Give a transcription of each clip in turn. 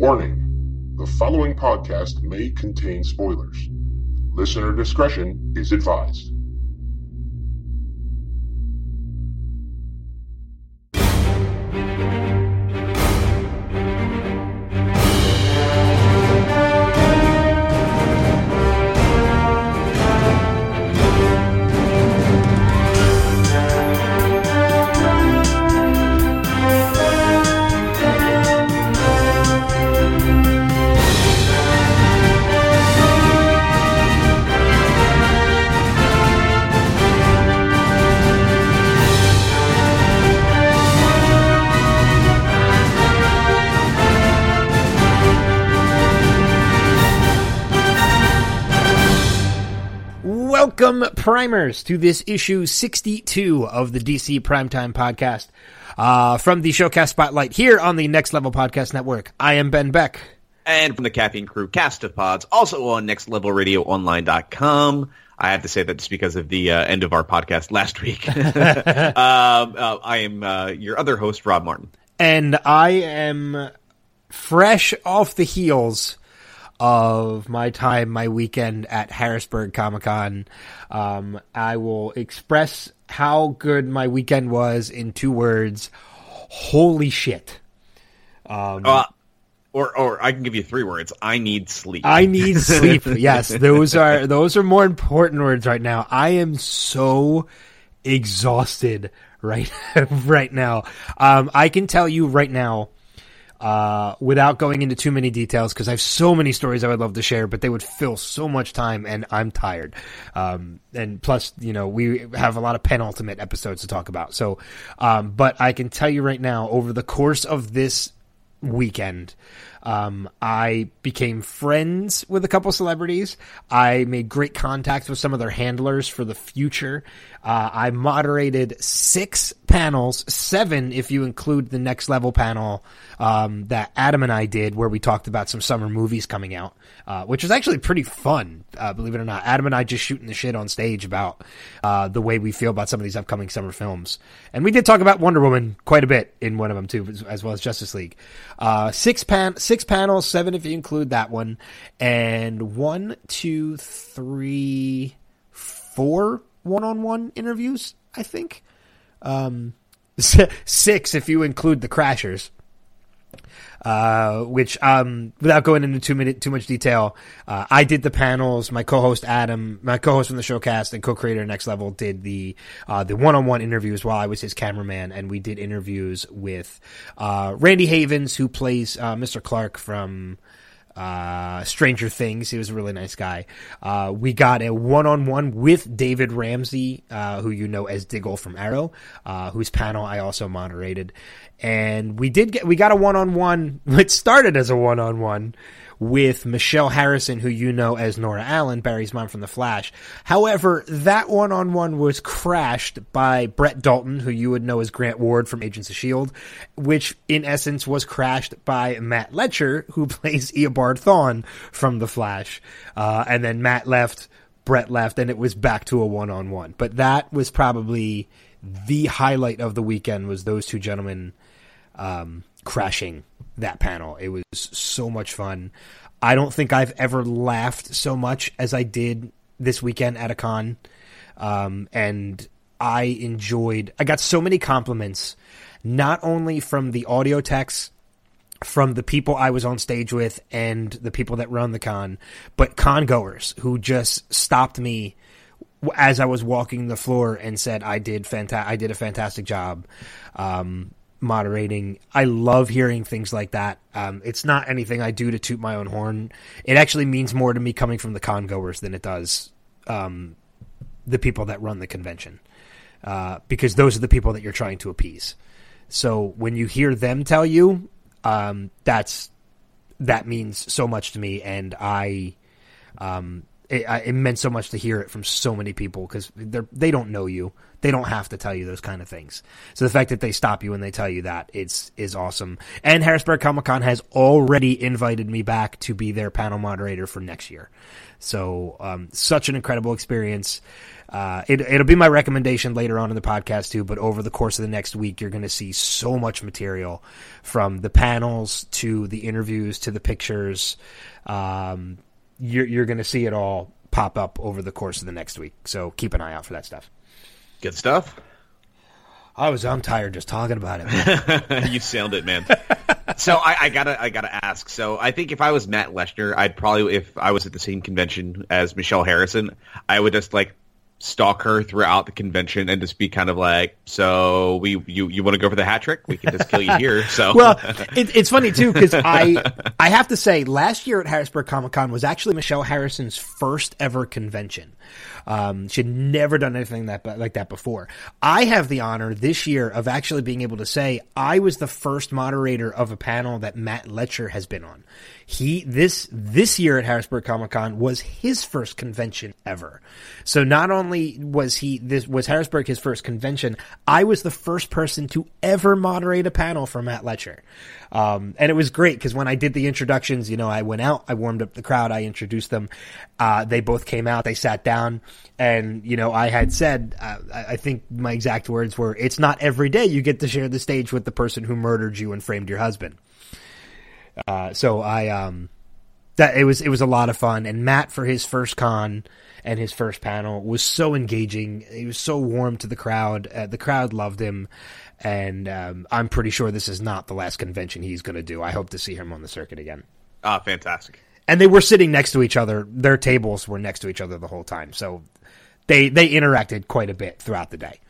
Warning the following podcast may contain spoilers. Listener discretion is advised. Primers, to this issue 62 of the DC Primetime Podcast uh, from the Showcast Spotlight here on the Next Level Podcast Network. I am Ben Beck. And from the Caffeine Crew cast of pods, also on nextlevelradioonline.com. I have to say that just because of the uh, end of our podcast last week. um, uh, I am uh, your other host, Rob Martin. And I am fresh off the heels of my time, my weekend at Harrisburg Comic Con. Um, I will express how good my weekend was in two words. Holy shit. Um, Uh, or, or I can give you three words. I need sleep. I need sleep. yes, those are those are more important words right now. I am so exhausted right right now. Um, I can tell you right now, uh, without going into too many details, because I have so many stories I would love to share, but they would fill so much time, and I'm tired. Um, and plus, you know, we have a lot of penultimate episodes to talk about. So, um, but I can tell you right now, over the course of this weekend. Um, I became friends with a couple celebrities. I made great contacts with some of their handlers for the future. Uh, I moderated six panels, seven if you include the next level panel um, that Adam and I did, where we talked about some summer movies coming out, uh, which was actually pretty fun, uh, believe it or not. Adam and I just shooting the shit on stage about uh, the way we feel about some of these upcoming summer films, and we did talk about Wonder Woman quite a bit in one of them too, as- well as Justice League. Uh, six pan, six panels, seven if you include that one, and one, two, three, four one-on-one interviews. I think um, six if you include the Crashers. Uh, which, um, without going into too too much detail, uh, I did the panels. My co-host Adam, my co-host from the showcast and co-creator Next Level did the, uh, the one-on-one interviews while I was his cameraman. And we did interviews with, uh, Randy Havens, who plays, uh, Mr. Clark from, uh, Stranger Things. He was a really nice guy. Uh, we got a one-on-one with David Ramsey, uh, who you know as Diggle from Arrow, uh, whose panel I also moderated. And we did get, we got a one-on-one, it started as a one-on-one with Michelle Harrison, who you know as Nora Allen, Barry's mom from The Flash. However, that one-on-one was crashed by Brett Dalton, who you would know as Grant Ward from Agents of S.H.I.E.L.D., which in essence was crashed by Matt Letscher, who plays Eobard Thawne from The Flash. Uh, and then Matt left, Brett left, and it was back to a one-on-one. But that was probably the highlight of the weekend was those two gentlemen um, crashing that panel. It was so much fun. I don't think I've ever laughed so much as I did this weekend at a con. Um, and I enjoyed, I got so many compliments, not only from the audio techs, from the people I was on stage with and the people that run the con, but con goers who just stopped me as I was walking the floor and said I did fanta- I did a fantastic job um, moderating. I love hearing things like that. Um, it's not anything I do to toot my own horn. It actually means more to me coming from the con goers than it does um, the people that run the convention, uh, because those are the people that you're trying to appease. So when you hear them tell you, um, that's that means so much to me, and I um, it, it meant so much to hear it from so many people because they they don't know you. They don't have to tell you those kind of things. So the fact that they stop you and they tell you that it's is awesome. And Harrisburg Comic Con has already invited me back to be their panel moderator for next year. So um, such an incredible experience. Uh, it, it'll be my recommendation later on in the podcast too. But over the course of the next week, you're going to see so much material from the panels to the interviews to the pictures. Um, you're, you're going to see it all pop up over the course of the next week. So keep an eye out for that stuff. Good stuff. I was I'm tired just talking about it. you sound it, man. so I, I, gotta I gotta ask. So I think if I was Matt Letscher, I'd probably if I was at the same convention as Michelle Harrison, I would just like stalk her throughout the convention and just be kind of like, so we you you want to go for the hat trick? We can just kill you here. So well, it, it's funny too because I I have to say last year at Harrisburg Comic Con was actually Michelle Harrison's first ever convention. Um, she had never done anything that like that before. I have the honor this year of actually being able to say I was the first moderator of a panel that Matt Letscher has been on. He this this year at Harrisburg Comic Con was his first convention ever. So not only was he this was Harrisburg his first convention, I was the first person to ever moderate a panel for Matt Letscher. Um, and it was great because when I did the introductions, you know, I went out, I warmed up the crowd, I introduced them. Uh, they both came out, they sat down, and you know, I had said, uh, I think my exact words were, "It's not every day you get to share the stage with the person who murdered you and framed your husband." Uh, so I, um, that it was it was a lot of fun, and Matt for his first con and his first panel was so engaging. He was so warm to the crowd. Uh, the crowd loved him, and um, I'm pretty sure this is not the last convention he's going to do. I hope to see him on the circuit again. Ah, fantastic. And they were sitting next to each other. Their tables were next to each other the whole time, so they they interacted quite a bit throughout the day.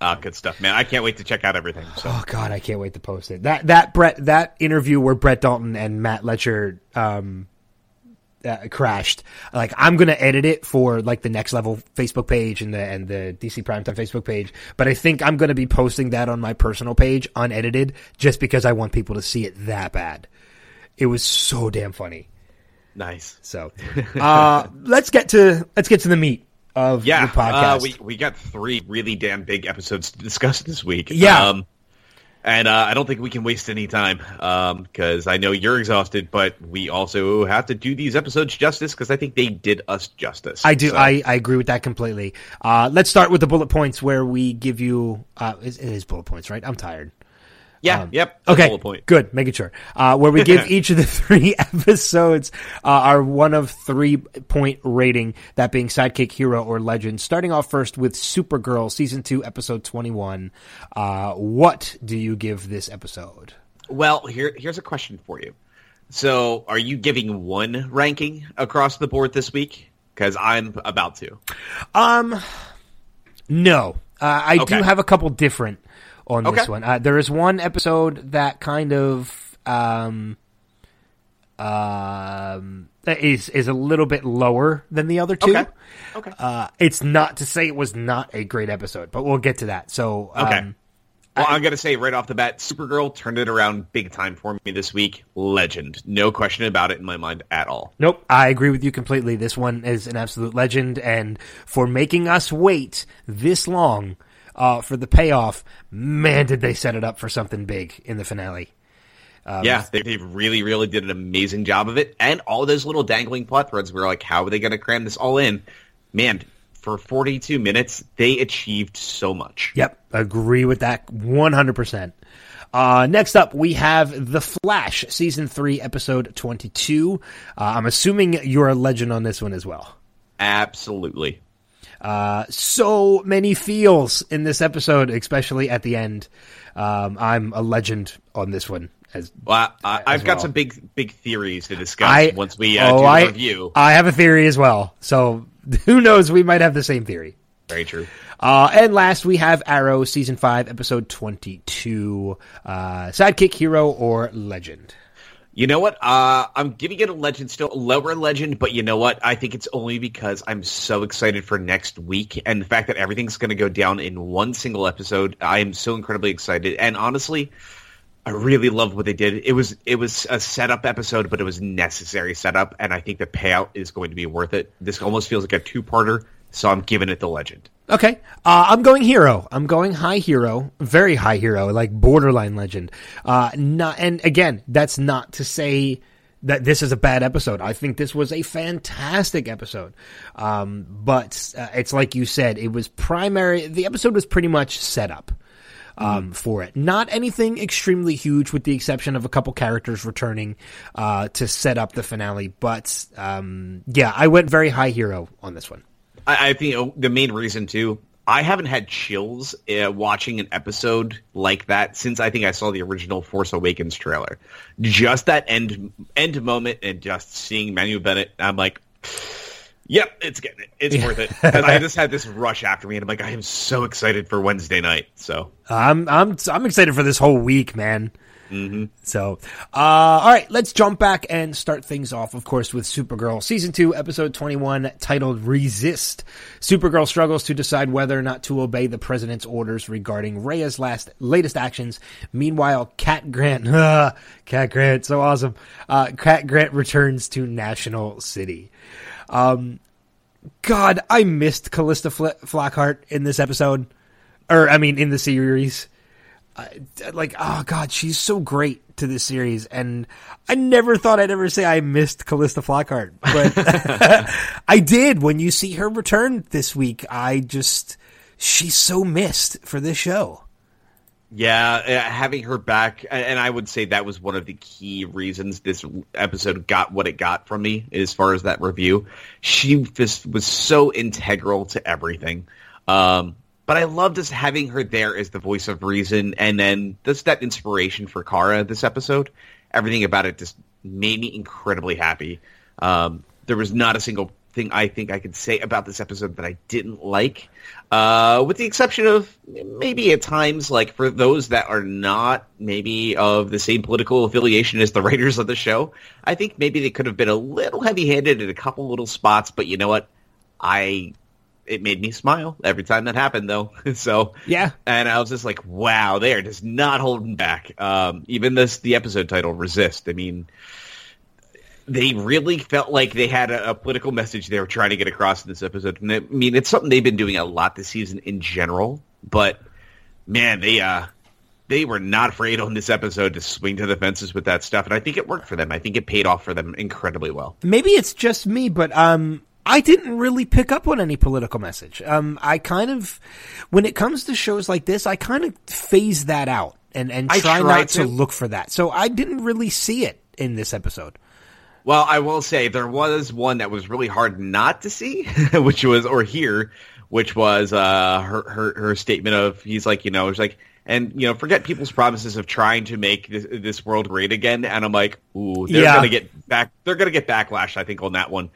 Ah, good stuff, man! I can't wait to check out everything. So. Oh God, I can't wait to post it. That that Brett that interview where Brett Dalton and Matt Letscher um, uh, crashed. Like I'm gonna edit it for like the next level Facebook page and the and the DC Primetime Facebook page, but I think I'm gonna be posting that on my personal page unedited just because I want people to see it that bad. It was so damn funny. Nice. So, uh, let's get to let's get to the meat of yeah, the podcast. Uh, we we got three really damn big episodes to discuss this week. Yeah. Um, and uh, I don't think we can waste any time because um, I know you're exhausted, but we also have to do these episodes justice because I think they did us justice. I do. So. I, I agree with that completely. Uh, let's start with the bullet points where we give you. Uh, it is bullet points, right? I'm tired. Yeah. Um, yep. Okay. Good. Making sure. Uh, where we give each of the three episodes uh, our one of three point rating, that being sidekick, hero, or legend. Starting off first with Supergirl, season two, episode twenty-one. Uh, what do you give this episode? Well, here here's a question for you. So, are you giving one ranking across the board this week? Because I'm about to. Um, no. Uh, I okay. do have a couple different on okay. this one. Uh, there is one episode that kind of um, um, is is a little bit lower than the other two. Okay. Okay. Uh, it's not to say it was not a great episode, but we'll get to that. So okay. Um, well, I, am gonna say right off the bat, Supergirl turned it around big time for me this week. Legend, no question about it in my mind at all. Nope, I agree with you completely. This one is an absolute legend, and for making us wait this long uh, for the payoff, man, did they set it up for something big in the finale. Um, yeah, they, they, really, really did an amazing job of it. And all those little dangling plot threads were like, how are they going to cram this all in? Man, for 42 minutes, they achieved so much. Yep, agree with that 100%. Uh, next up, we have The Flash, Season 3, Episode 22. Uh, I'm assuming you're a legend on this one as well. Absolutely. Uh, so many feels in this episode, especially at the end. Um, I'm a legend on this one. As well, I, have got some big big theories to discuss I, once we uh, oh, do the I, review. I have a theory as well, so who knows? We might have the same theory. Very true. Uh, and last, we have Arrow season five, episode twenty-two. Uh, sidekick, hero, or legend. You know what? Uh, I'm giving it a legend still, a lower legend, but you know what? I think it's only because I'm so excited for next week and the fact that everything's going to go down in one single episode. I am so incredibly excited. And honestly, I really love what they did. It was it was a setup episode, but it was necessary setup, and I think the payout is going to be worth it. This almost feels like a two parter, so I'm giving it the legend. Okay, uh, I'm going hero. I'm going high hero, very high hero, like borderline legend. Uh, not, and again, that's not to say that this is a bad episode. I think this was a fantastic episode. Um, but uh, it's like you said, it was primary. The episode was pretty much set up. Um, for it, not anything extremely huge, with the exception of a couple characters returning uh, to set up the finale. But um, yeah, I went very high hero on this one. I, I think uh, the main reason too. I haven't had chills uh, watching an episode like that since I think I saw the original Force Awakens trailer. Just that end end moment and just seeing Manu Bennett, I'm like, "Yep, it's getting it. It's worth it." And I just had this rush after me, and I'm like, "I am so excited for Wednesday night." So I'm I'm I'm excited for this whole week, man. Mm-hmm. So, uh, all right, let's jump back and start things off, of course, with Supergirl season two, episode twenty-one, titled "Resist." Supergirl struggles to decide whether or not to obey the president's orders regarding Rhea's last latest actions. Meanwhile, Cat Grant, uh, Cat Grant, so awesome. Uh, Cat Grant returns to National City. Um, God, I missed Calista Fl- Flockhart in this episode, or I mean, in the series like oh god she's so great to this series and i never thought i'd ever say i missed calista flockhart but i did when you see her return this week i just she's so missed for this show yeah, uh, having her back, and I would say that was one of the key reasons this episode got what it got from me as far as that review. She just was so integral to everything. Um, but I love just having her there as the voice of reason, and then just that inspiration for Kara this episode. Everything about it just made me incredibly happy. Um, there was not a single thing I think I could say about this episode that I didn't like, uh, with the exception of maybe at times, like for those that are not maybe of the same political affiliation as the writers of the show, I think maybe they could have been a little heavy-handed in a couple little spots. But you know what? I it made me smile every time that happened though. so yeah, and I was just like, wow, they are just not holding back. Um, even this, the episode title, resist. I mean, they really felt like they had a, a, political message they were trying to get across in this episode. And I mean, it's something they've been doing a lot this season in general, but man, they, uh, they were not afraid on this episode to swing to the fences with that stuff, and I think it worked for them. I think it paid off for them incredibly well. Maybe it's just me, but um, I didn't really pick up on any political message. Um, I kind of, when it comes to shows like this, I kind of phase that out and, and try not to. to look for that. So I didn't really see it in this episode. Well, I will say there was one that was really hard not to see, which was or hear, which was uh, her, her her statement of he's like you know it's like and you know forget people's promises of trying to make this, this world great again, and I'm like, ooh, they're yeah. gonna get back, they're gonna get backlash, I think, on that one.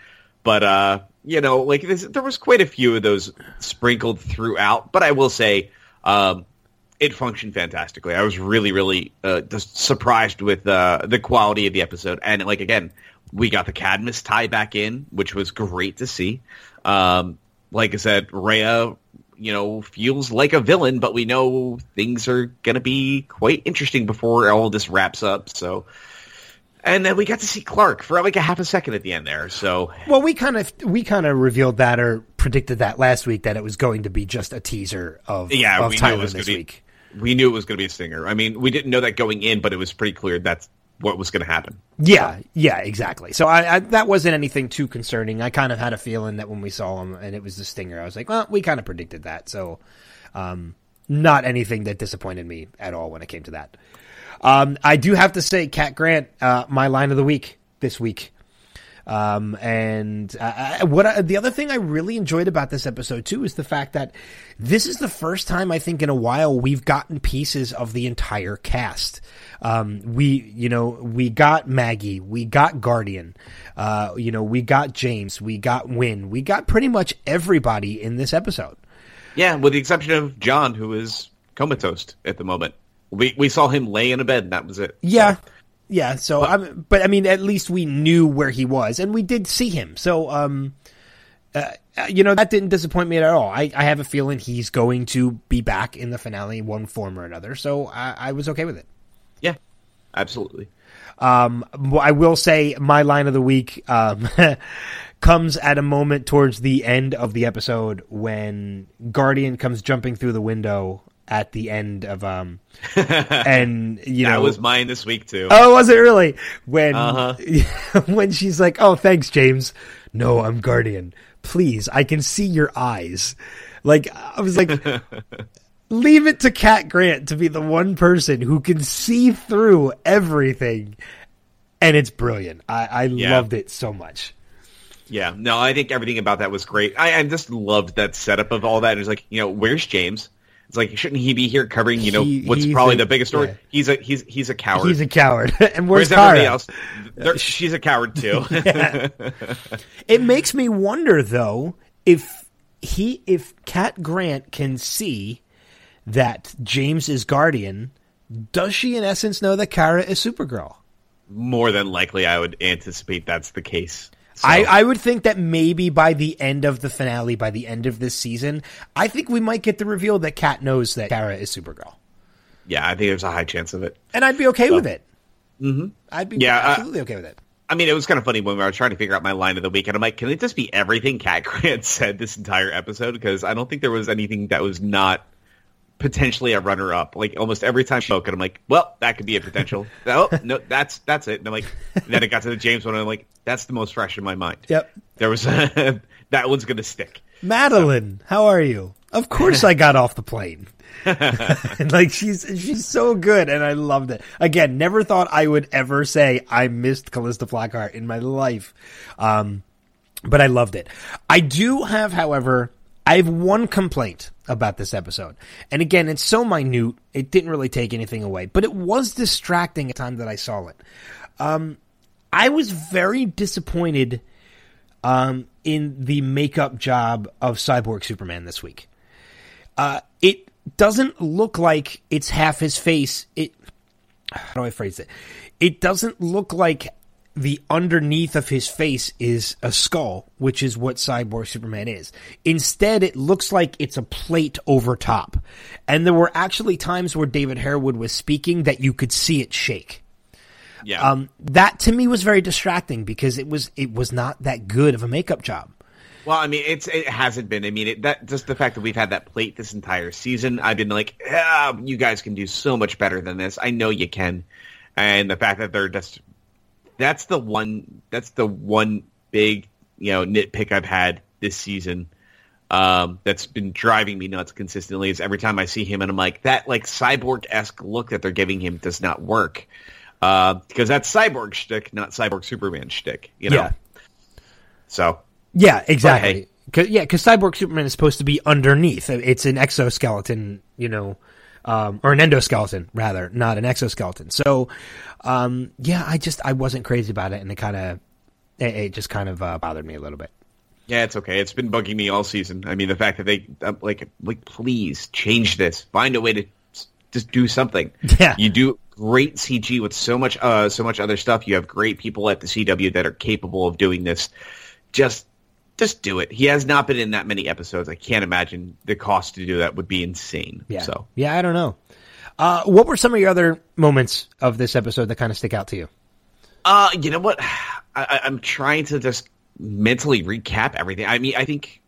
But uh, you know, like this, there was quite a few of those sprinkled throughout. But I will say, um, it functioned fantastically. I was really, really uh, just surprised with uh, the quality of the episode. And like again, we got the Cadmus tie back in, which was great to see. Um, like I said, Rhea, you know, feels like a villain, but we know things are going to be quite interesting before all this wraps up. So and then we got to see Clark for like a half a second at the end there. So well, we kind of we kind of revealed that or predicted that last week that it was going to be just a teaser of yeah of we Tyler knew it was this be, week. We knew it was going to be a stinger. I mean, we didn't know that going in, but it was pretty clear that's what was going to happen. Yeah, yeah, exactly. So I, I, that wasn't anything too concerning. I kind of had a feeling that when we saw him and it was the stinger, I was like, well, we kind of predicted that. So, um, not anything that disappointed me at all when it came to that. Um, I do have to say, Cat Grant, uh, my line of the week this week. Um, and uh, uh, what I, the other thing I really enjoyed about this episode too is the fact that this is the first time I think in a while we've gotten pieces of the entire cast. Um, we, you know, we got Maggie, we got Guardian, uh, you know, we got James, we got Winn, we got pretty much everybody in this episode. Yeah, with the exception of John, who is comatose at the moment. We we saw him lay in a bed, and that was it. Yeah, so. yeah. So, but, I'm, but I mean, at least we knew where he was, and we did see him. So, um, uh, you know, that didn't disappoint me at all. I, I have a feeling he's going to be back in the finale, one form or another. So I, I was okay with it. Yeah, absolutely. Um, I will say my line of the week um, comes at a moment towards the end of the episode when Guardian comes jumping through the window at the end of um and you know that was mine this week too. Oh, was it really? When Uh-huh. when she's like, "Oh, thanks, James." No, I'm Guardian. Please, I can see your eyes. Like I was like, leave it to Cat Grant to be the one person who can see through everything, and it's brilliant. I, I Yeah. loved it so much. Yeah, no, I think everything about that was great. I, I just loved that setup of all that. And it's like, you know, where's James? It's like, shouldn't he be here covering, you know, He- what's probably a- the biggest story? yeah. He's a he's he's a coward. He's a coward, and where's, Where's everybody Kara? else? She's a coward too. It makes me wonder though if he if Cat Grant can see that James is Guardian, does she in essence know that Kara is Supergirl? More than likely, I would anticipate that's the case. So, I, I would think that maybe by the end of the finale, by the end of this season, I think we might get the reveal that Cat knows that Kara is Supergirl. yeah, I think there's a high chance of it. And I'd be okay with it. Mm-hmm. I'd be Yeah, I- absolutely okay with it. I mean, it was kind of funny when we were trying to figure out my line of the week, and I'm like, can it just be everything Cat Grant said this entire episode? Because I don't think there was anything that was not potentially a runner-up. Like almost every time and I'm like, well, that could be a potential. oh no, that's that's it. And I'm like, then it got to the James one, and I'm like, that's the most fresh in my mind. Yep. There was a, that one's gonna stick. Madeline, how are you? Of course I got off the plane. And like she's she's so good and I loved it. Again, never thought I would ever say I missed Calista Flockhart in my life. Um but I loved it. I do have, however, I have one complaint about this episode. And again, it's so minute, it didn't really take anything away, but it was distracting at the time that I saw it. Um I was very disappointed um, in the makeup job of Cyborg Superman this week. Uh, it doesn't look like it's half his face. It how do I phrase it? It doesn't look like the underneath of his face is a skull, which is what Cyborg Superman is. Instead, it looks like it's a plate over top. And there were actually times where David Harewood was speaking that you could see it shake. Yeah. Um, that to me was very distracting because it was it was not that good of a makeup job. Well, I mean, it's it hasn't been. I mean, it, that just the fact that we've had that plate this entire season, I've been like, ah, you guys can do so much better than this. I know you can, and the fact that they're just that's the one that's the one big you know nitpick I've had this season. Um, that's been driving me nuts consistently is every time I see him and I'm like that like cyborg esque look that they're giving him does not work uh, because that's cyborg shtick, not cyborg Superman shtick. You know, Yeah. so Yeah, exactly. hey. Cause, yeah, because Cyborg Superman is supposed to be underneath. It's an exoskeleton, you know, um, or an endoskeleton rather, not an exoskeleton. So, um, yeah, I just I wasn't crazy about it, and it kind of it, it just kind of uh, bothered me a little bit. Yeah, it's okay. It's been bugging me all season. I mean, the fact that they uh, like like please change this. Find a way to just do something. Yeah. You do great CG with so much uh so much other stuff. You have great people at the CW that are capable of doing this. Just just do it. He has not been in that many episodes. I can't imagine the cost to do that would be insane. Yeah, So, yeah, I don't know. Uh, what were some of your other moments of this episode that kind of stick out to you? Uh, you know what? I, I'm trying to just mentally recap everything. I mean, I think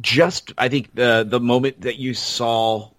just I think the the moment that you saw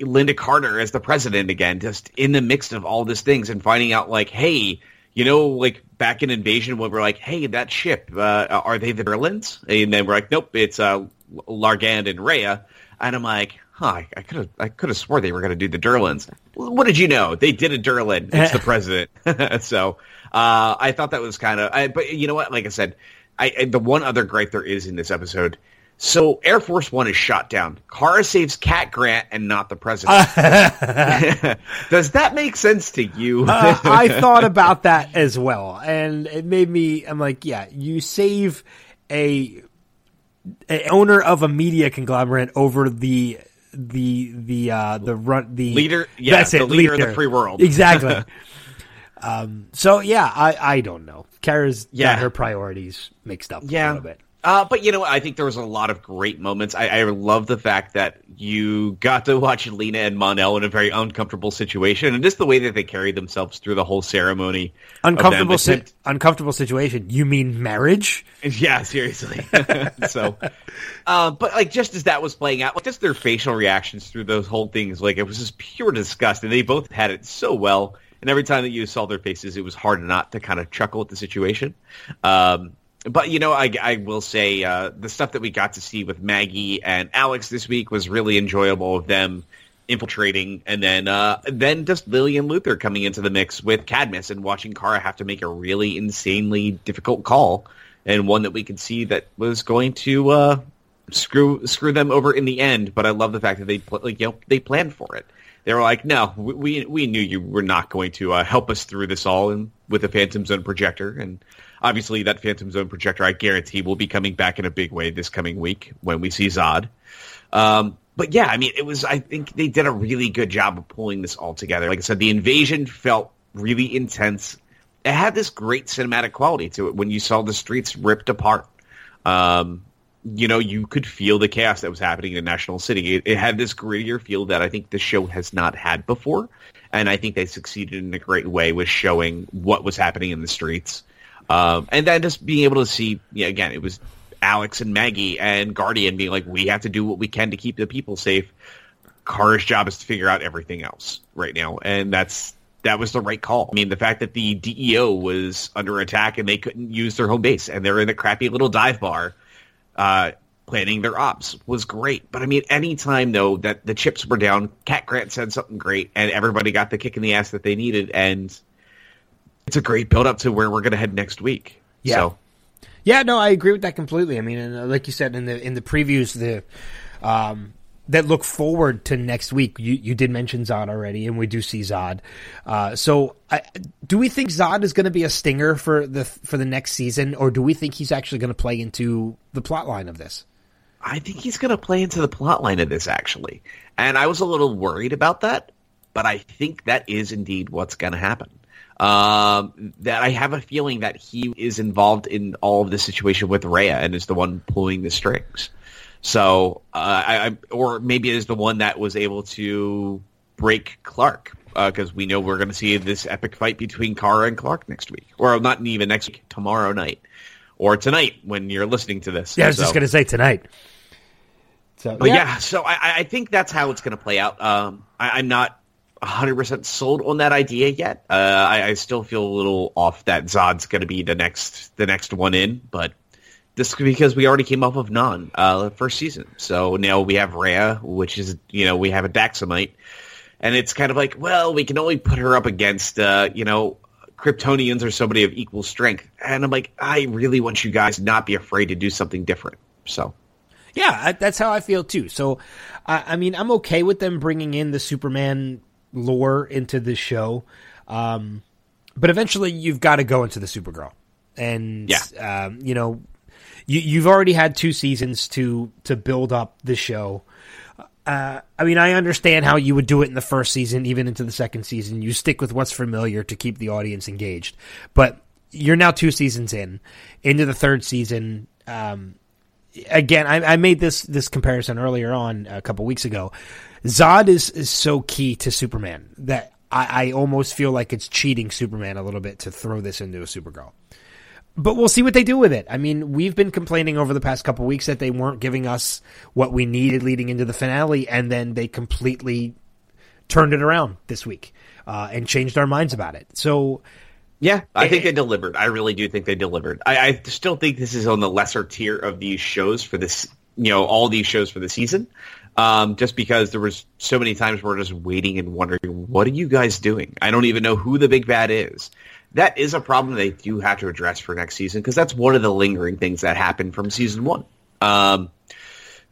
Lynda Carter as the president again, just in the mix of all these things and finding out like, hey, you know, like back in Invasion when we're like, hey, that ship, uh, are they the Berlins? And then we're like, nope, it's uh, Lar Gand and Rhea. And I'm like, huh, I could have, I could have swore they were going to do the Durlans. What did you know? They did a Durlan. It's the president. so uh, I thought that was kind of, I, but you know what? Like I said, I, I, the one other gripe there is in this episode. So Air Force One is shot down. Kara saves Cat Grant and not the president. Does that make sense to you? uh, I thought about that as well, and it made me. I'm like, yeah, you save a, a owner of a media conglomerate over the the the uh the run the Leader- yeah, that's the it, leader of the free world. exactly. um. So yeah, I I don't know. Kara's Yeah. her priorities mixed up yeah. a little bit. Uh, but you know, I think there was a lot of great moments. I, I love the fact that you got to watch Lena and Mon-El in a very uncomfortable situation, and just the way that they carried themselves through the whole ceremony. Uncomfortable, si- uncomfortable situation. You mean marriage? Yeah, seriously. so, uh, but like just as that was playing out, like just their facial reactions through those whole things, like it was just pure disgust, and they both had it so well. And every time that you saw their faces, it was hard not to kind of chuckle at the situation. Um, but you know, I, I will say uh, the stuff that we got to see with Maggie and Alex this week was really enjoyable. Of them infiltrating, and then uh, then just Lily and Luther coming into the mix with Cadmus, and watching Kara have to make a really insanely difficult call, and one that we could see that was going to uh, screw screw them over in the end. But I love the fact that they like you know they planned for it. They were like, no, we we knew you were not going to uh, help us through this all, and with the Phantom Zone projector and Obviously, that Phantom Zone projector, I guarantee, will be coming back in a big way this coming week when we see Zod. Um, but yeah, I mean, it was. I think they did a really good job of pulling this all together. Like I said, the invasion felt really intense. It had this great cinematic quality to it when you saw the streets ripped apart. Um, you know, you could feel the chaos that was happening in National City. It, it, had this grittier feel that I think the show has not had before, and I think they succeeded in a great way with showing what was happening in the streets. Um, and then just being able to see, yeah, again, it was Alex and Maggie and Guardian being like, we have to do what we can to keep the people safe. Kara's job is to figure out everything else right now, and that's that was the right call. I mean, the fact that the DEO was under attack and they couldn't use their home base, and they're in a crappy little dive bar, uh, planning their ops was great. But I mean, anytime though that the chips were down, Cat Grant said something great, and everybody got the kick in the ass that they needed, and it's a great build up to where we're going to head next week. Yeah. So. Yeah, no, I agree with that completely. I mean, and uh, like you said in the in the previews, the um, that look forward to next week. You you did mention Zod already, and we do see Zod. Uh, so, I, do we think Zod is going to be a stinger for the for the next season, or do we think he's actually going to play into the plot line of this? I think he's going to play into the plot line of this actually, and I was a little worried about that, but I think that is indeed what's going to happen um, that I have a feeling that he is involved in all of this situation with Rhea and is the one pulling the strings. So, uh, I, I, or maybe it is the one that was able to break Clark because uh, we know we're going to see this epic fight between Kara and Clark next week, or not even next week, tomorrow night, or tonight when you're listening to this. Yeah, I was so, just going to say tonight. So, but yeah, yeah so I, I, think that's how it's going to play out. Um, I, I'm not 100% sold on that idea yet. Uh, I, I, still feel a little off that Zod's going to be the next the next one in, but this because we already came off of Non uh, first season, so now we have Rhea, which is you know we have a Daxamite, and it's kind of like well we can only put her up against uh, you know Kryptonians or somebody of equal strength, and I'm like I really want you guys not be afraid to do something different. So. Yeah, that's how I feel too. So, I, I mean, I'm okay with them bringing in the Superman lore into this show. Um, but eventually, you've got to go into the Supergirl, and yeah. um, you know, you, you've already had two seasons to to build up the show. Uh, I mean, I understand how you would do it in the first season, even into the second season. You stick with what's familiar to keep the audience engaged. But you're now two seasons in, into the third season. Um, again, I, I, made this this comparison earlier on a couple weeks ago. Zod is, is so key to Superman that I, I almost feel like it's cheating Superman a little bit to throw this into a Supergirl. But we'll see what they do with it. I mean, we've been complaining over the past couple weeks that they weren't giving us what we needed leading into the finale, and then they completely turned it around this week uh, and changed our minds about it. So, yeah, I think they delivered. I really do think they delivered. I, I, still think this is on the lesser tier of these shows for this, you know, all these shows for the season um, just because there was so many times we're just waiting and wondering, what are you guys doing? I don't even know who the big bad is. That is a problem they do have to address for next season because that's one of the lingering things that happened from season one. Um,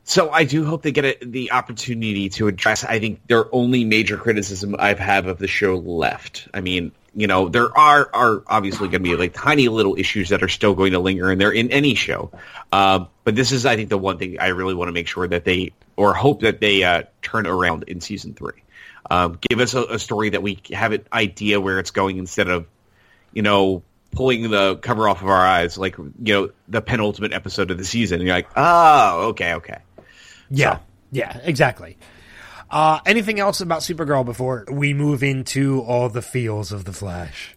so I do hope they get a, the opportunity to address. I think their only major criticism I've have of the show left. I mean, you know, there are are obviously going to be like tiny little issues that are still going to linger, and they're in any show. Uh, but this is, I think, the one thing I really want to make sure that they or hope that they uh, turn around in season three. Um, give us a, a, story that we have an idea where it's going instead of, you know, pulling the cover off of our eyes, like you know the penultimate episode of the season. You're like, oh, okay, okay. Yeah, So- yeah, exactly. Uh, anything else about Supergirl before we move into all the feels of the Flash?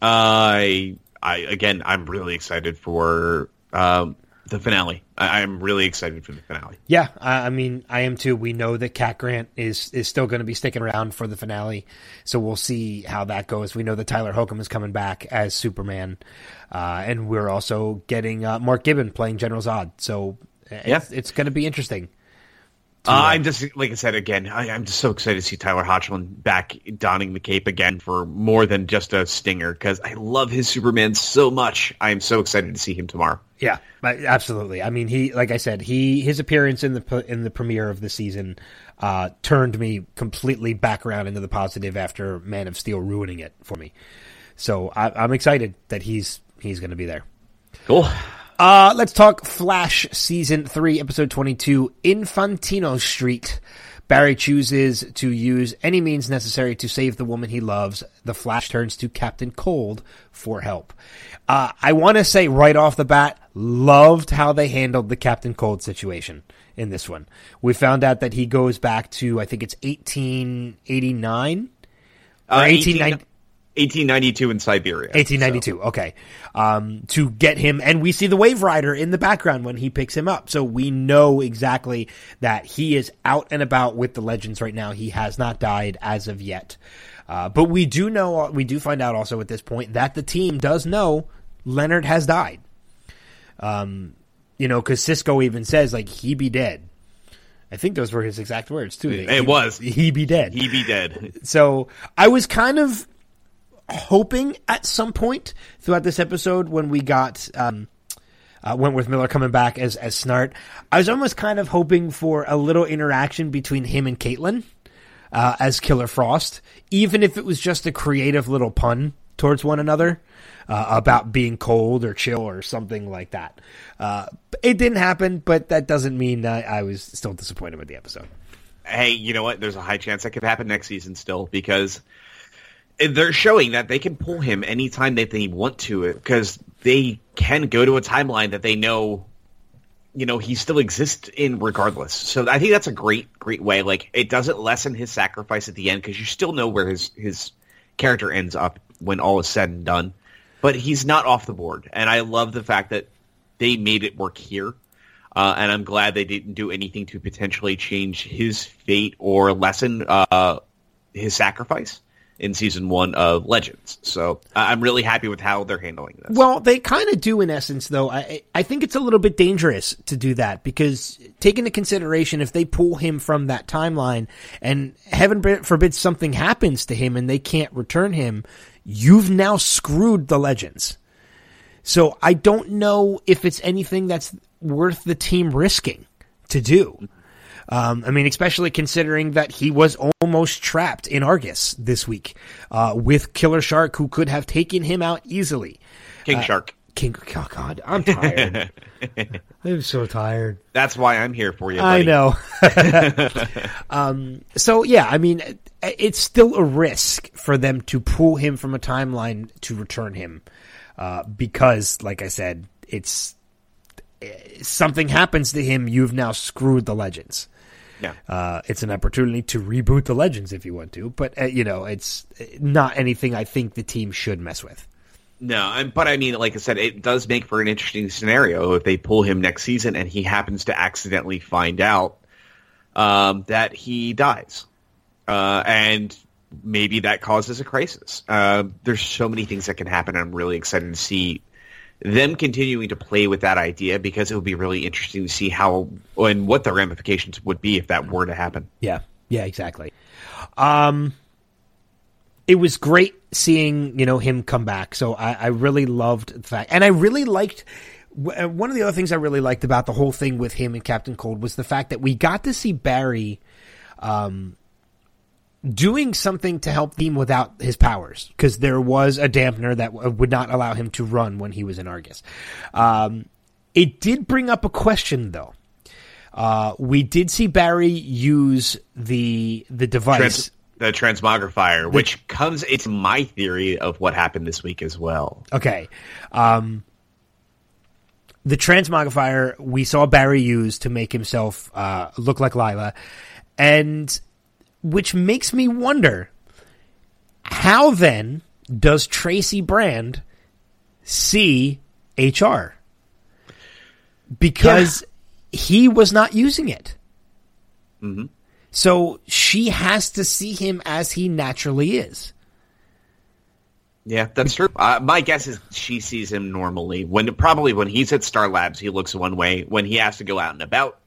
I, I again, I'm really excited for um, the finale. I, I'm really excited for the finale. Yeah, I, I mean, I am too. We know that Cat Grant is is still going to be sticking around for the finale, so we'll see how that goes. We know that Tyler Hoechlin is coming back as Superman, uh, and we're also getting uh, Mark Gibbon playing General Zod. So uh, it's, Yeah. it's going to be interesting. Uh, I'm just like I said again. I, I'm just so excited to see Tyler Hoechlin back donning the cape again for more than just a stinger because I love his Superman so much. I am so excited to see him tomorrow. Yeah, absolutely. I mean, he like I said, he his appearance in the in the premiere of the season uh, turned me completely back around into the positive after Man of Steel ruining it for me. So I, I'm excited that he's he's going to be there. Cool. Uh, let's talk Flash season three, episode twenty-two, Infantino Street. Barry chooses to use any means necessary to save the woman he loves. The Flash turns to Captain Cold for help. Uh, I want to say right off the bat, loved how they handled the Captain Cold situation in this one. We found out that he goes back to, I think it's 1889 or Uh, 1890. 1892 in Siberia. 1892. Okay. Um, to get him, and we see the Wave Rider in the background when he picks him up. So we know exactly that he is out and about with the Legends right now. He has not died as of yet. Uh, but we do know, we do find out also at this point that the team does know Leonard has died. Um, you know, because Cisco even says like he be dead. I think those were his exact words too. It He- was. he be dead. He be dead. So I was kind of hoping at some point throughout this episode when we got um, uh, Wentworth Miller coming back as as Snart, I was almost kind of hoping for a little interaction between him and Caitlin uh, as Killer Frost, even if it was just a creative little pun towards one another. Uh, about being cold or chill or something like that. Uh, it didn't happen, but that doesn't mean I, I was still disappointed with the episode. hey, you know what? There's a high chance that could happen next season still because they're showing that they can pull him anytime that they want to because they can go to a timeline that they know you know he still exists in regardless. So i think that's a great great way. Like it doesn't lessen his sacrifice at the end because you still know where his his character ends up when all is said and done. But he's not off the board and i love the fact that they made it work here. Uh, and I'm glad they didn't do anything to potentially change his fate or lessen uh, his sacrifice in season one of Legends. So I'm really happy with how they're handling this. Well, they kind of do in essence, though. I I think it's a little bit dangerous to do that because take into consideration if they pull him from that timeline and heaven forbid something happens to him and they can't return him, you've now screwed the legends. So I don't know if it's anything that's worth the team risking to do. Um, I mean, especially considering that he was almost trapped in Argus this week uh, with Killer Shark, who could have taken him out easily. King Shark. King, oh God, I'm tired. I'm so tired. That's why I'm here for you. I know. um, so yeah, I mean, it's still a risk for them to pull him from a timeline to return him, uh, because, like I said, it's something happens to him. You've now screwed the legends. Yeah. Uh, it's an opportunity to reboot the legends if you want to, but uh, you know, it's not anything I think the team should mess with. No, but I mean, like I said, it does make for an interesting scenario if they pull him next season and he happens to accidentally find out um, that he dies, uh, and maybe that causes a crisis. Uh, there's so many things that can happen. I'm really excited to see them continuing to play with that idea because it would be really interesting to see how and what the ramifications would be if that were to happen. Yeah, yeah, exactly. Um, it was great seeing you know him come back. So I, I really loved the fact, and I really liked. uh, One of the other things I really liked about the whole thing with him and Captain Cold was the fact that we got to see Barry, um, doing something to help Theme without his powers because there was a dampener that w- would not allow him to run when he was in Argus. Um, it did bring up a question though. Uh, we did see Barry use the the device. Trans- the transmogrifier, which comes. It's my theory of what happened this week as well. Okay. Um, the transmogrifier we saw Barry use to make himself uh, look like Lyla, and which makes me wonder how then does Tracy Brand see HR? Because he was not using it. hmm So she has to see him as he naturally is. Yeah, that's true. Uh, my guess is she sees him normally. When probably when he's at Star Labs, he looks one way. When he has to go out and about,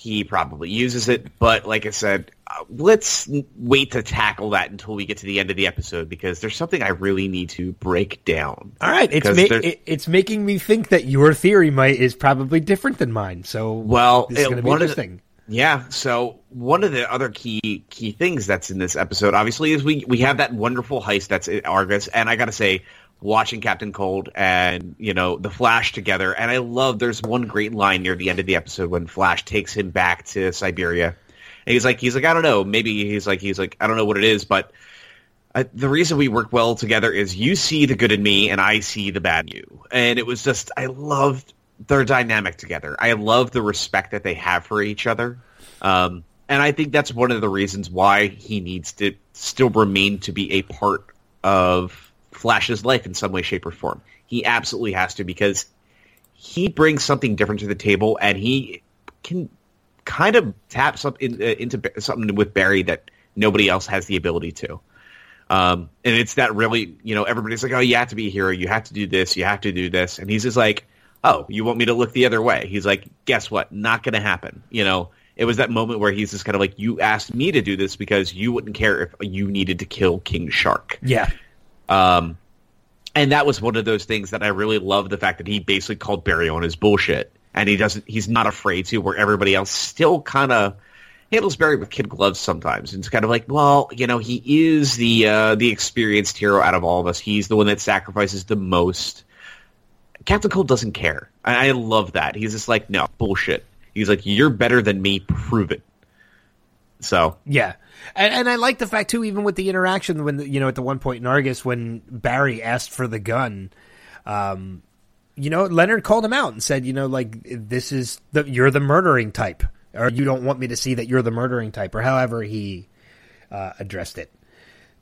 he probably uses it. But like I said, uh, let's wait to tackle that until we get to the end of the episode because there's something I really need to break down. All right, it's ma- it, it's making me think that your theory might is probably different than mine. So Well, this is going to be of the- interesting. Yeah. So one of the other key key things that's in this episode, obviously, is we we have that wonderful heist that's at Argus, and I got to say, watching Captain Cold and you know the Flash together, and I love. There's one great line near the end of the episode when Flash takes him back to Siberia, and he's like, he's like, I don't know, maybe he's like, he's like, I don't know what it is, but. Uh, the reason we work well together is you see the good in me and I see the bad in you. And it was just, I loved their dynamic together. I love the respect that they have for each other. Um, and I think that's one of the reasons why he needs to still remain to be a part of Flash's life in some way, shape, or form. He absolutely has to because he brings something different to the table and he can kind of tap something uh, into something with Barry that nobody else has the ability to. Um, and it's that really, you know, everybody's like, oh, you have to be a hero. You have to do this. You have to do this. And he's just like, oh, you want me to look the other way? He's like, guess what? Not going to happen. You know, it was that moment where he's just kind of like, you asked me to do this because you wouldn't care if you needed to kill King Shark. Yeah, Um, and that was one of those things that I really love the fact that he basically called Barry on his bullshit, and he doesn't. He's not afraid to. Where everybody else still kind of handles Barry with kid gloves sometimes. And it's kind of like, well, you know, he is the uh, the experienced hero out of all of us. He's the one that sacrifices the most. Captain Cold doesn't care. I, I love that. He's just like, no bullshit. He's like, you're better than me. Prove it. So yeah, and and I like the fact too, even with the interaction when you know at the one point in Argus when Barry asked for the gun, um, you know Leonard called him out and said, you know, like this is the you're the murdering type, or you don't want me to see that you're the murdering type, or however he uh, addressed it.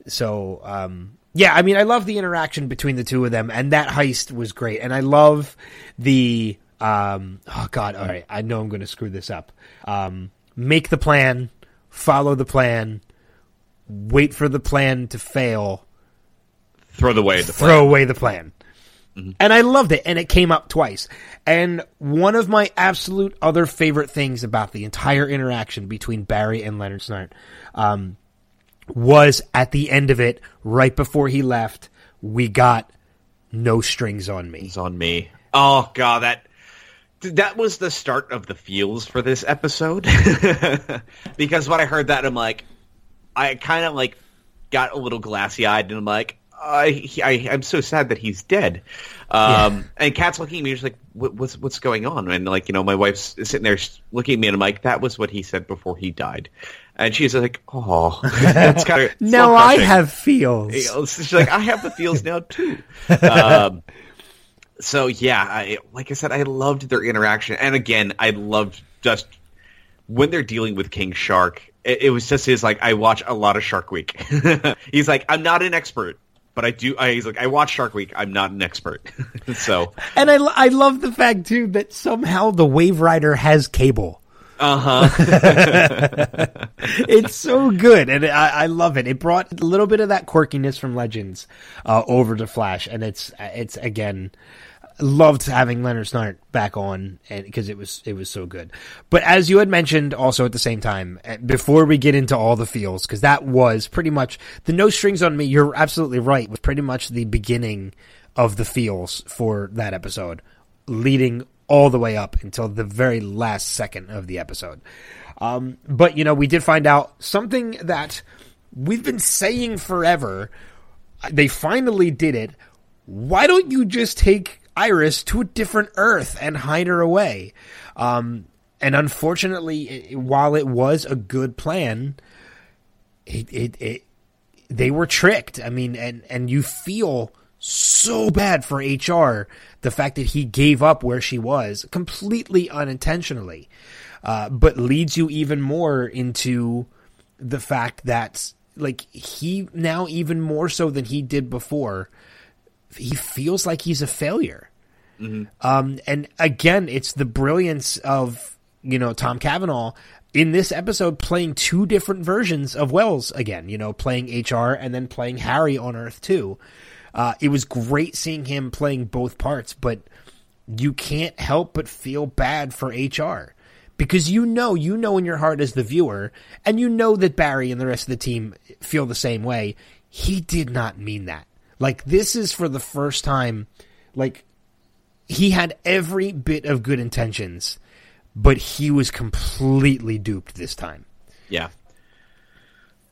So um, yeah, I mean, I love the interaction between the two of them, and that heist was great, and I love the um, oh god, all right, I know I'm going to screw this up. Um, make the plan, follow the plan, wait for the plan to fail, throw the way. The throw away the plan. And I loved it, and it came up twice. And one of my absolute other favorite things about the entire interaction between Barry and Leonard Snart um, was at the end of it, right before he left, we got no strings on me. It's on me. Oh god, that that was the start of the feels for this episode. because when I heard that, I'm like, I kind of like got a little glassy eyed, and I'm like, I, I I'm so sad that he's dead. Um, and Kat's looking at me, she's like, what, what's what's going on? And like, you know, my wife's sitting there looking at me, and I'm like, that was what he said before he died. And she's like, oh, that's kind of Now I have feels. She's like, I have the feels now too. Um, so yeah, I, like I said, I loved their interaction, and again, I loved just when they're dealing with King Shark. It, it was just his like, I watch a lot of Shark Week. he's like, I'm not an expert, but I do. I, he's like, I watch Shark Week. I'm not an expert. so, And I, I love the fact too that somehow the Wave Rider has cable. uh huh. it's so good, and I, I love it. It brought a little bit of that quirkiness from Legends uh, over to Flash, and it's it's again loved having Leonard Snart back on, and because it was it was so good. But as you had mentioned, also at the same time, uh, before we get into all the feels, because that was pretty much the no strings on me. You're absolutely right. Was pretty much the beginning of the feels for that episode, leading all the way up until the very last second of the episode. Um, but you know, we did find out something that we've been saying forever. They finally did it. Why don't you just take Iris to a different Earth and hide her away? Um, and unfortunately, while it was a good plan, it, it, it they were tricked. I mean, and and you feel so bad for HR the fact that he gave up where she was completely unintentionally, uh, but leads you even more into the fact that like he now even more so than he did before, he feels like he's a failure. Mm-hmm. Um, and again, it's the brilliance of you know Tom Cavanagh in this episode playing two different versions of Wells again. You know, playing HR and then playing Harry on Earth too. Uh, it was great seeing him playing both parts, but you can't help but feel bad for HR because you know, you know in your heart as the viewer, and you know that Barry and the rest of the team feel the same way. He did not mean that. Like, this is for the first time, like, he had every bit of good intentions, but he was completely duped this time. Yeah.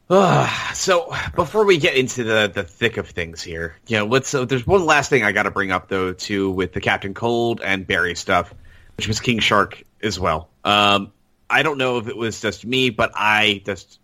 Uh, so before we get into the, the thick of things here, you know, let's. Uh, there's one last thing I got to bring up though, too, with the Captain Cold and Barry stuff, which was King Shark as well. Um, I don't know if it was just me, but I just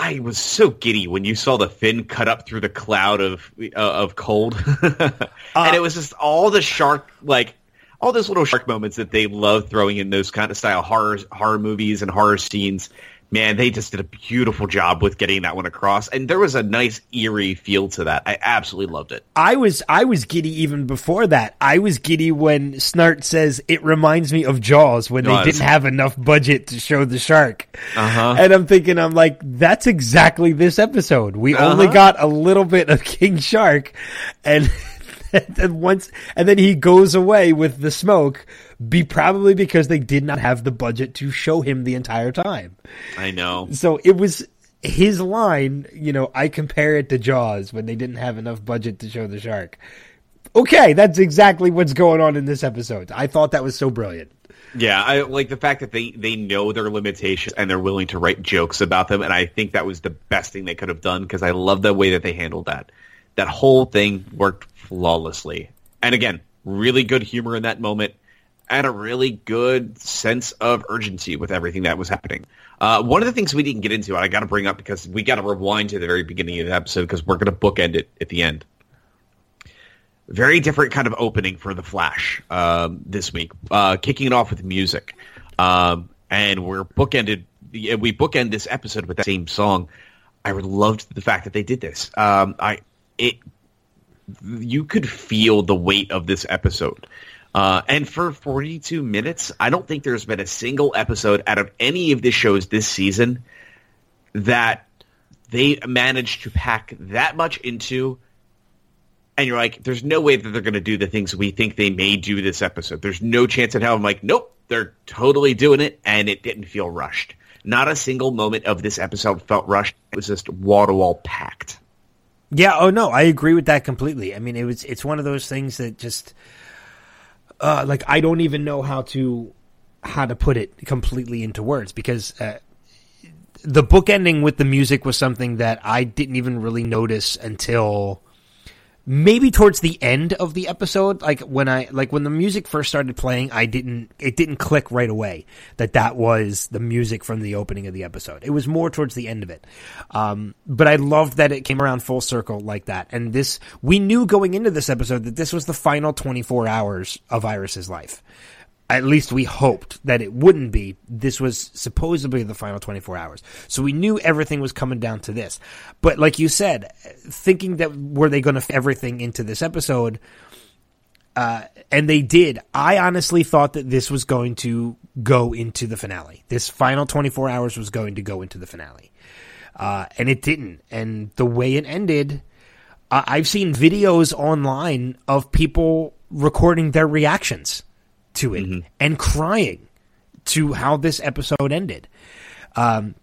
I was so giddy when you saw the fin cut up through the cloud of uh, of cold, uh, and it was just all the shark like all those little shark moments that they love throwing in those kind of style horror horror movies and horror scenes man, they just did a beautiful job with getting that one across, and there was a nice eerie feel to that. I absolutely loved it. I was I was giddy even before that. I was giddy when Snart says it reminds me of Jaws when Jaws. they didn't have enough budget to show the shark, uh-huh. and I'm thinking I'm like that's exactly this episode. We uh-huh. only got a little bit of King Shark, and. and once and then he goes away with the smoke be probably because they did not have the budget to show him the entire time. I know. So it was his line, you know, I compare it to Jaws when they didn't have enough budget to show the shark. Okay, that's exactly what's going on in this episode. I thought that was so brilliant. Yeah, I like the fact that they they know their limitations and they're willing to write jokes about them and I think that was the best thing they could have done because I love the way that they handled that. That whole thing worked flawlessly. And again, really good humor in that moment and a really good sense of urgency with everything that was happening. Uh, one of the things we didn't get into, I got to bring up because we got to rewind to the very beginning of the episode because we're going to bookend it at the end. Very different kind of opening for the Flash um, this week, uh, kicking it off with music, um, and we're bookended. We bookend this episode with that same song. I loved the fact that they did this. Um, I it you could feel the weight of this episode. Uh, and for 42 minutes, I don't think there's been a single episode out of any of the shows this season that they managed to pack that much into. And you're like, there's no way that they're going to do the things we think they may do this episode. There's no chance in hell. I'm like, nope, they're totally doing it, and it didn't feel rushed. Not a single moment of this episode felt rushed. It was just wall to wall packed. Yeah. Oh no, I agree with that completely. I mean, it was it's one of those things that just uh, like I don't even know how to how to put it completely into words because uh, the book ending with the music was something that I didn't even really notice until maybe towards the end of the episode like when i like when the music first started playing i didn't it didn't click right away that that was the music from the opening of the episode. It was more towards the end of it. Um, but i loved that it came around full circle like that. And this we knew going into this episode that this was the final 24 hours of iris's life at least we hoped that it wouldn't be. This was supposedly the final 24 hours. So we knew everything was coming down to this. But like you said, thinking that were they going to everything into this episode, uh, and they did. I honestly thought that this was going to go into the finale. This final 24 hours was going to go into the finale. Uh, and it didn't. And the way it ended, I've seen videos online of people recording their reactions to it mm-hmm. and crying to how this episode ended. Um,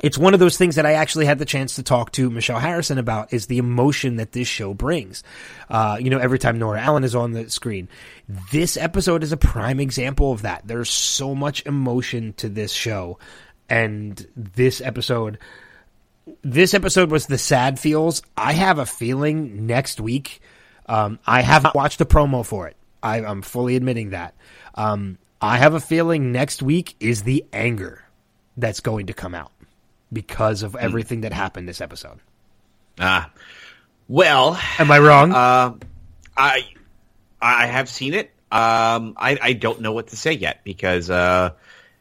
it's one of those things that I actually had the chance to talk to Michelle Harrison about is the emotion that this show brings. Uh, you know, every time Nora Allen is on the screen, this episode is a prime example of that. There's so much emotion to this show, and this episode, this episode was the sad feels. I have a feeling next week. Um, I haven't watched the promo for it. I, am fully admitting that. Um, I have a feeling next week is the anger that's going to come out. because of everything that happened this episode. Ah, well, Am I wrong? uh, I I have seen it. Um, I I don't know what to say yet because uh,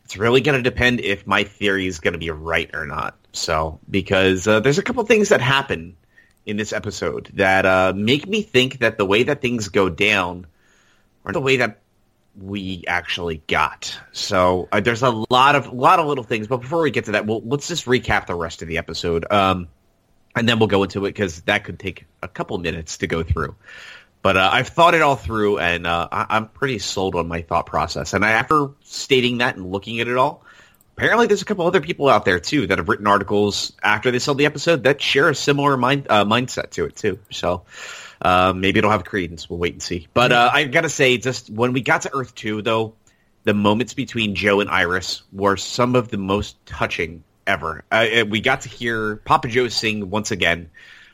it's really going to depend if my theory is going to be right or not. So because uh, there's a couple things that happen in this episode that uh, make me think that the way that things go down are the way that we actually got. So uh, there's a lot of lot of little things. But before we get to that, well, let's just recap the rest of the episode, um, and then we'll go into it because that could take a couple minutes to go through. But uh, I've thought it all through, and uh, I- I'm pretty sold on my thought process. And after stating that and looking at it all, apparently there's a couple other people out there too that have written articles after they saw the episode that share a similar mind uh, mindset to it too. So uh, maybe it'll have credence. We'll wait and see. But uh, I gotta say, just when we got to Earth Two, though, the moments between Joe and Iris were some of the most touching ever. Uh, we got to hear Papa Joe sing once again.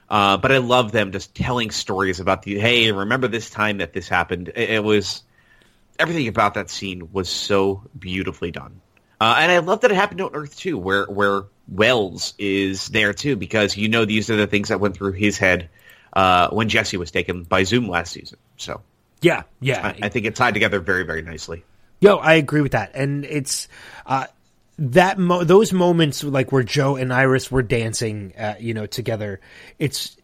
Uh, but I love them just telling stories about the hey, remember this time that this happened. It, it was everything about that scene was so beautifully done. Uh, and I love that it happened on Earth Two, where where Wells is there too, because you know these are the things that went through his head uh, when Jesse was taken by Zoom last season. So yeah, yeah. I, I think it tied together very very nicely. Yo, I agree with that, and it's uh, that mo- those moments like where Joe and Iris were dancing, uh, you know, together. It's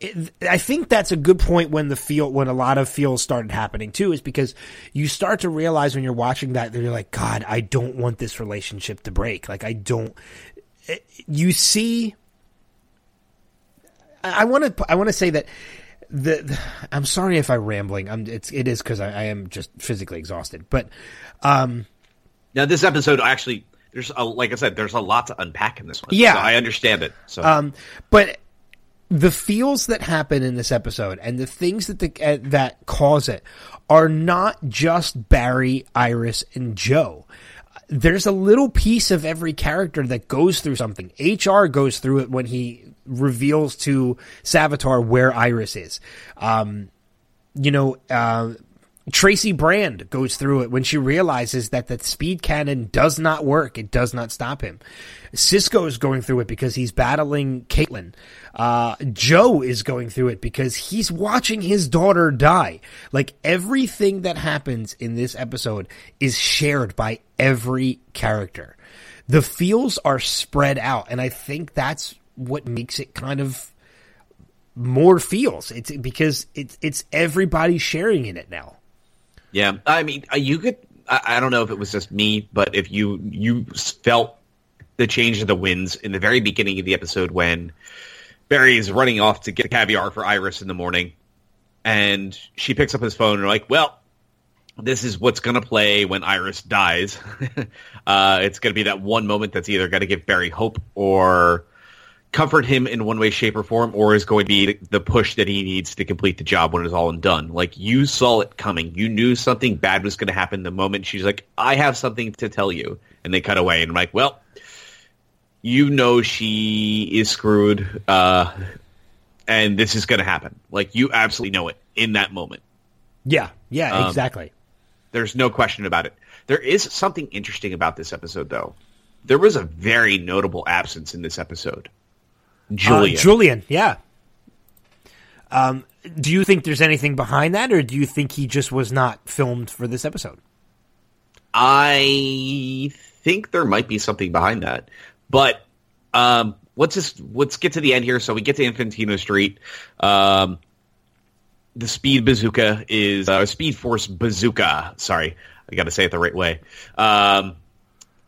it, I think that's a good point when the feel when a lot of feels started happening too, is because you start to realize when you're watching that that you're like, God, I don't want this relationship to break. Like I don't. You see, I want to I want to say that the, the, I'm sorry if I'm rambling. I'm it's it is because I, I am just physically exhausted. But um, Now this episode actually, there's a, like I said, there's a lot to unpack in this one. Yeah. so I understand it. So um, but the feels that happen in this episode and the things that the, uh, that cause it are not just Barry, Iris, and Joe. There's a little piece of every character that goes through something. HR goes through it when he reveals to Savitar where Iris is. Um, you know, uh, Tracy Brand goes through it when she realizes that the speed cannon does not work. It does not stop him. Cisco is going through it because he's battling Caitlin. Uh, Joe is going through it because he's watching his daughter die. Like everything that happens in this episode is shared by every character. The feels are spread out, and I think that's what makes it kind of more feels. It's because it's it's everybody sharing in it now. Yeah, I mean, uh, you could. I, I don't know if it was just me, but if you you felt the change of the winds in the very beginning of the episode when Barry is running off to get caviar for Iris in the morning, and she picks up his phone and like, well, this is what's going to play when Iris dies. uh, it's going to be that one moment that's either going to give Barry hope or comfort him in one way, shape, or form, or is going to be the push that he needs to complete the job when it's all and done. Like you saw it coming, you knew something bad was going to happen the moment she's like, "I have something to tell you," and they cut away, and I'm like, "Well, you know she is screwed, uh, and this is going to happen. Like you absolutely know it in that moment. Yeah, yeah, Um, exactly. There's no question about it. There is something interesting about this episode, though. There was a very notable absence in this episode. Julian. Uh, Julian, yeah. Um, do you think there's anything behind that, or do you think he just was not filmed for this episode? I think there might be something behind that, but um, let's just let's get to the end here. So we get to Infantino Street. Um, the Speed Bazooka is uh, Speed Force Bazooka. Sorry, I got to say it the right way. Um,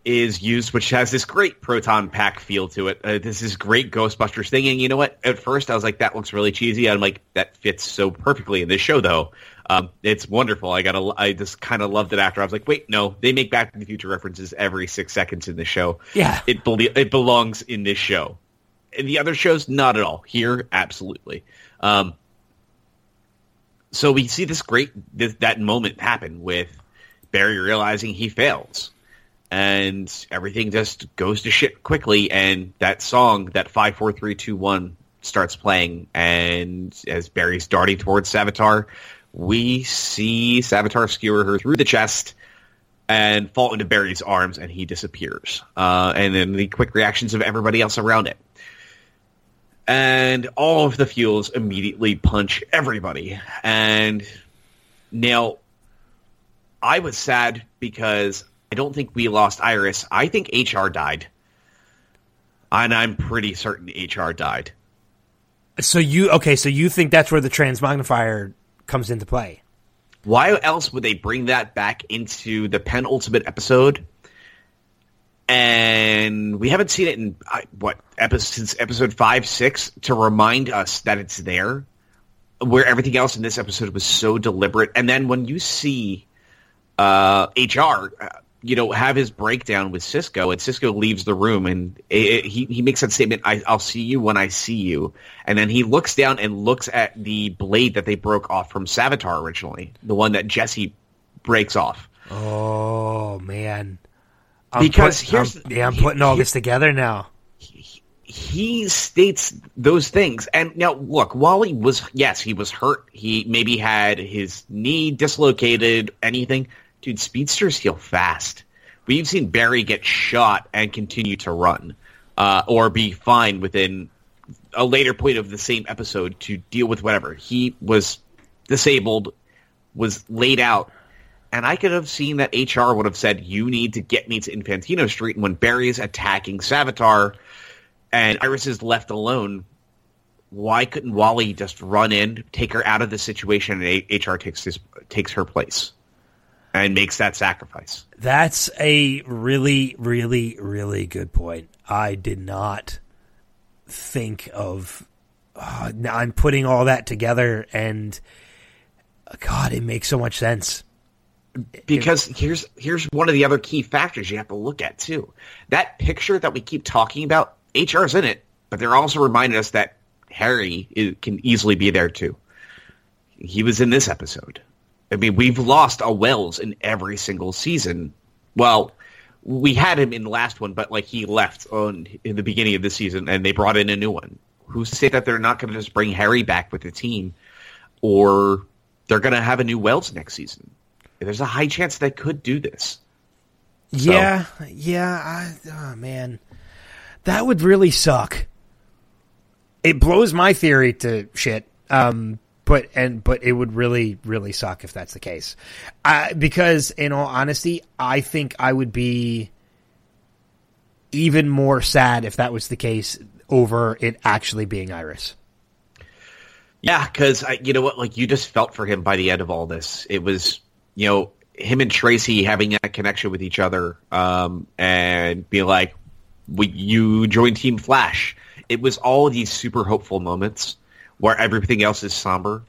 is used, which has this great proton pack feel to it. Uh, this is great Ghostbusters thing, and you know what? At first, I was like, "That looks really cheesy." I'm like, "That fits so perfectly in this show, though." Um, it's wonderful. I gotta, I just kind of loved it after. I was like, "Wait, no, they make Back to the Future references every six seconds in this show. Yeah. it be- it belongs in this show. In the other shows, not at all. Here, absolutely." Um, so we see this great this, that moment happen with Barry realizing he fails and everything just goes to shit quickly and that song that 54321 starts playing and as Barry's darting towards Savitar we see Savitar skewer her through the chest and fall into Barry's arms, and he disappears. Uh, and then the quick reactions of everybody else around it. And all of the fuels immediately punch everybody. And now, I was sad because I don't think we lost Iris. I think HR died. And I'm pretty certain HR died. So you okay? So you think that's where the transmogrifier comes into play? Why else would they bring that back into the penultimate episode? And we haven't seen it in what episode since episode five, six to remind us that it's there. Where everything else in this episode was so deliberate, and then when you see uh, HR, uh, you know, have his breakdown with Cisco, and Cisco leaves the room, and it, it, he he makes that statement, I, "I'll see you when I see you," and then he looks down and looks at the blade that they broke off from Savitar originally, the one that Jesse breaks off. Oh man! I'm because put, here's I'm, yeah, I'm putting all he, this together now. He, he states those things, and now look, Wally was yes, he was hurt. He maybe had his knee dislocated, anything dude, speedsters heal fast. We've seen Barry get shot and continue to run, uh, or be fine within a later point of the same episode to deal with whatever. He was disabled, was laid out, and I could have seen that HR would have said, "You need to get me to Infantino Street." And when Barry is attacking Savitar, and Iris is left alone, why couldn't Wally just run in, take her out of the situation, and HR takes his, takes her place? And makes that sacrifice. That's a really, really, really good point. I did not think of. Uh, I'm putting all that together, and God, it makes so much sense. Because it, here's here's one of the other key factors you have to look at too. That picture that we keep talking about, HR's in it, but they're also reminding us that Harry is, can easily be there too. He was in this episode. I mean, we've lost a Wells in every single season. Well, we had him in the last one, but like he left on in the beginning of the season, and they brought in a new one. Who's to say that they're not going to just bring Harry back with the team, or they're going to have a new Wells next season? There's a high chance they could do this. Yeah, yeah. I, oh man, that would really suck. It blows my theory to shit. Um, but and but it would really really suck if that's the case, uh, because in all honesty, I think I would be even more sad if that was the case over it actually being Iris. Yeah, because you know what, like you just felt for him by the end of all this. It was you know him and Tracy having that connection with each other, um, and be like, we, "You join Team Flash." It was all these super hopeful moments where everything else is somber.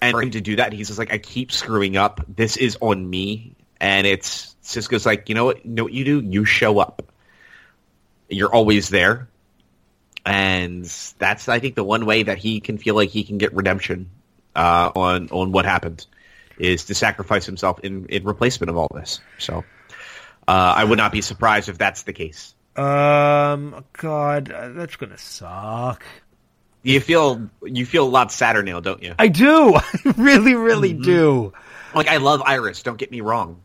And for him to do that, he's just like, I keep screwing up. This is on me. And it's Cisco's like, you know what? You know what you do? You show up. You're always there. And that's, I think, the one way that he can feel like he can get redemption uh, on on what happened is to sacrifice himself in, in replacement of all this. So uh, I would not be surprised if that's the case. Um, God, that's gonna suck. You feel you feel a lot sadder now, don't you? I do. I really, really mm-hmm. do. Like I love Iris. Don't get me wrong,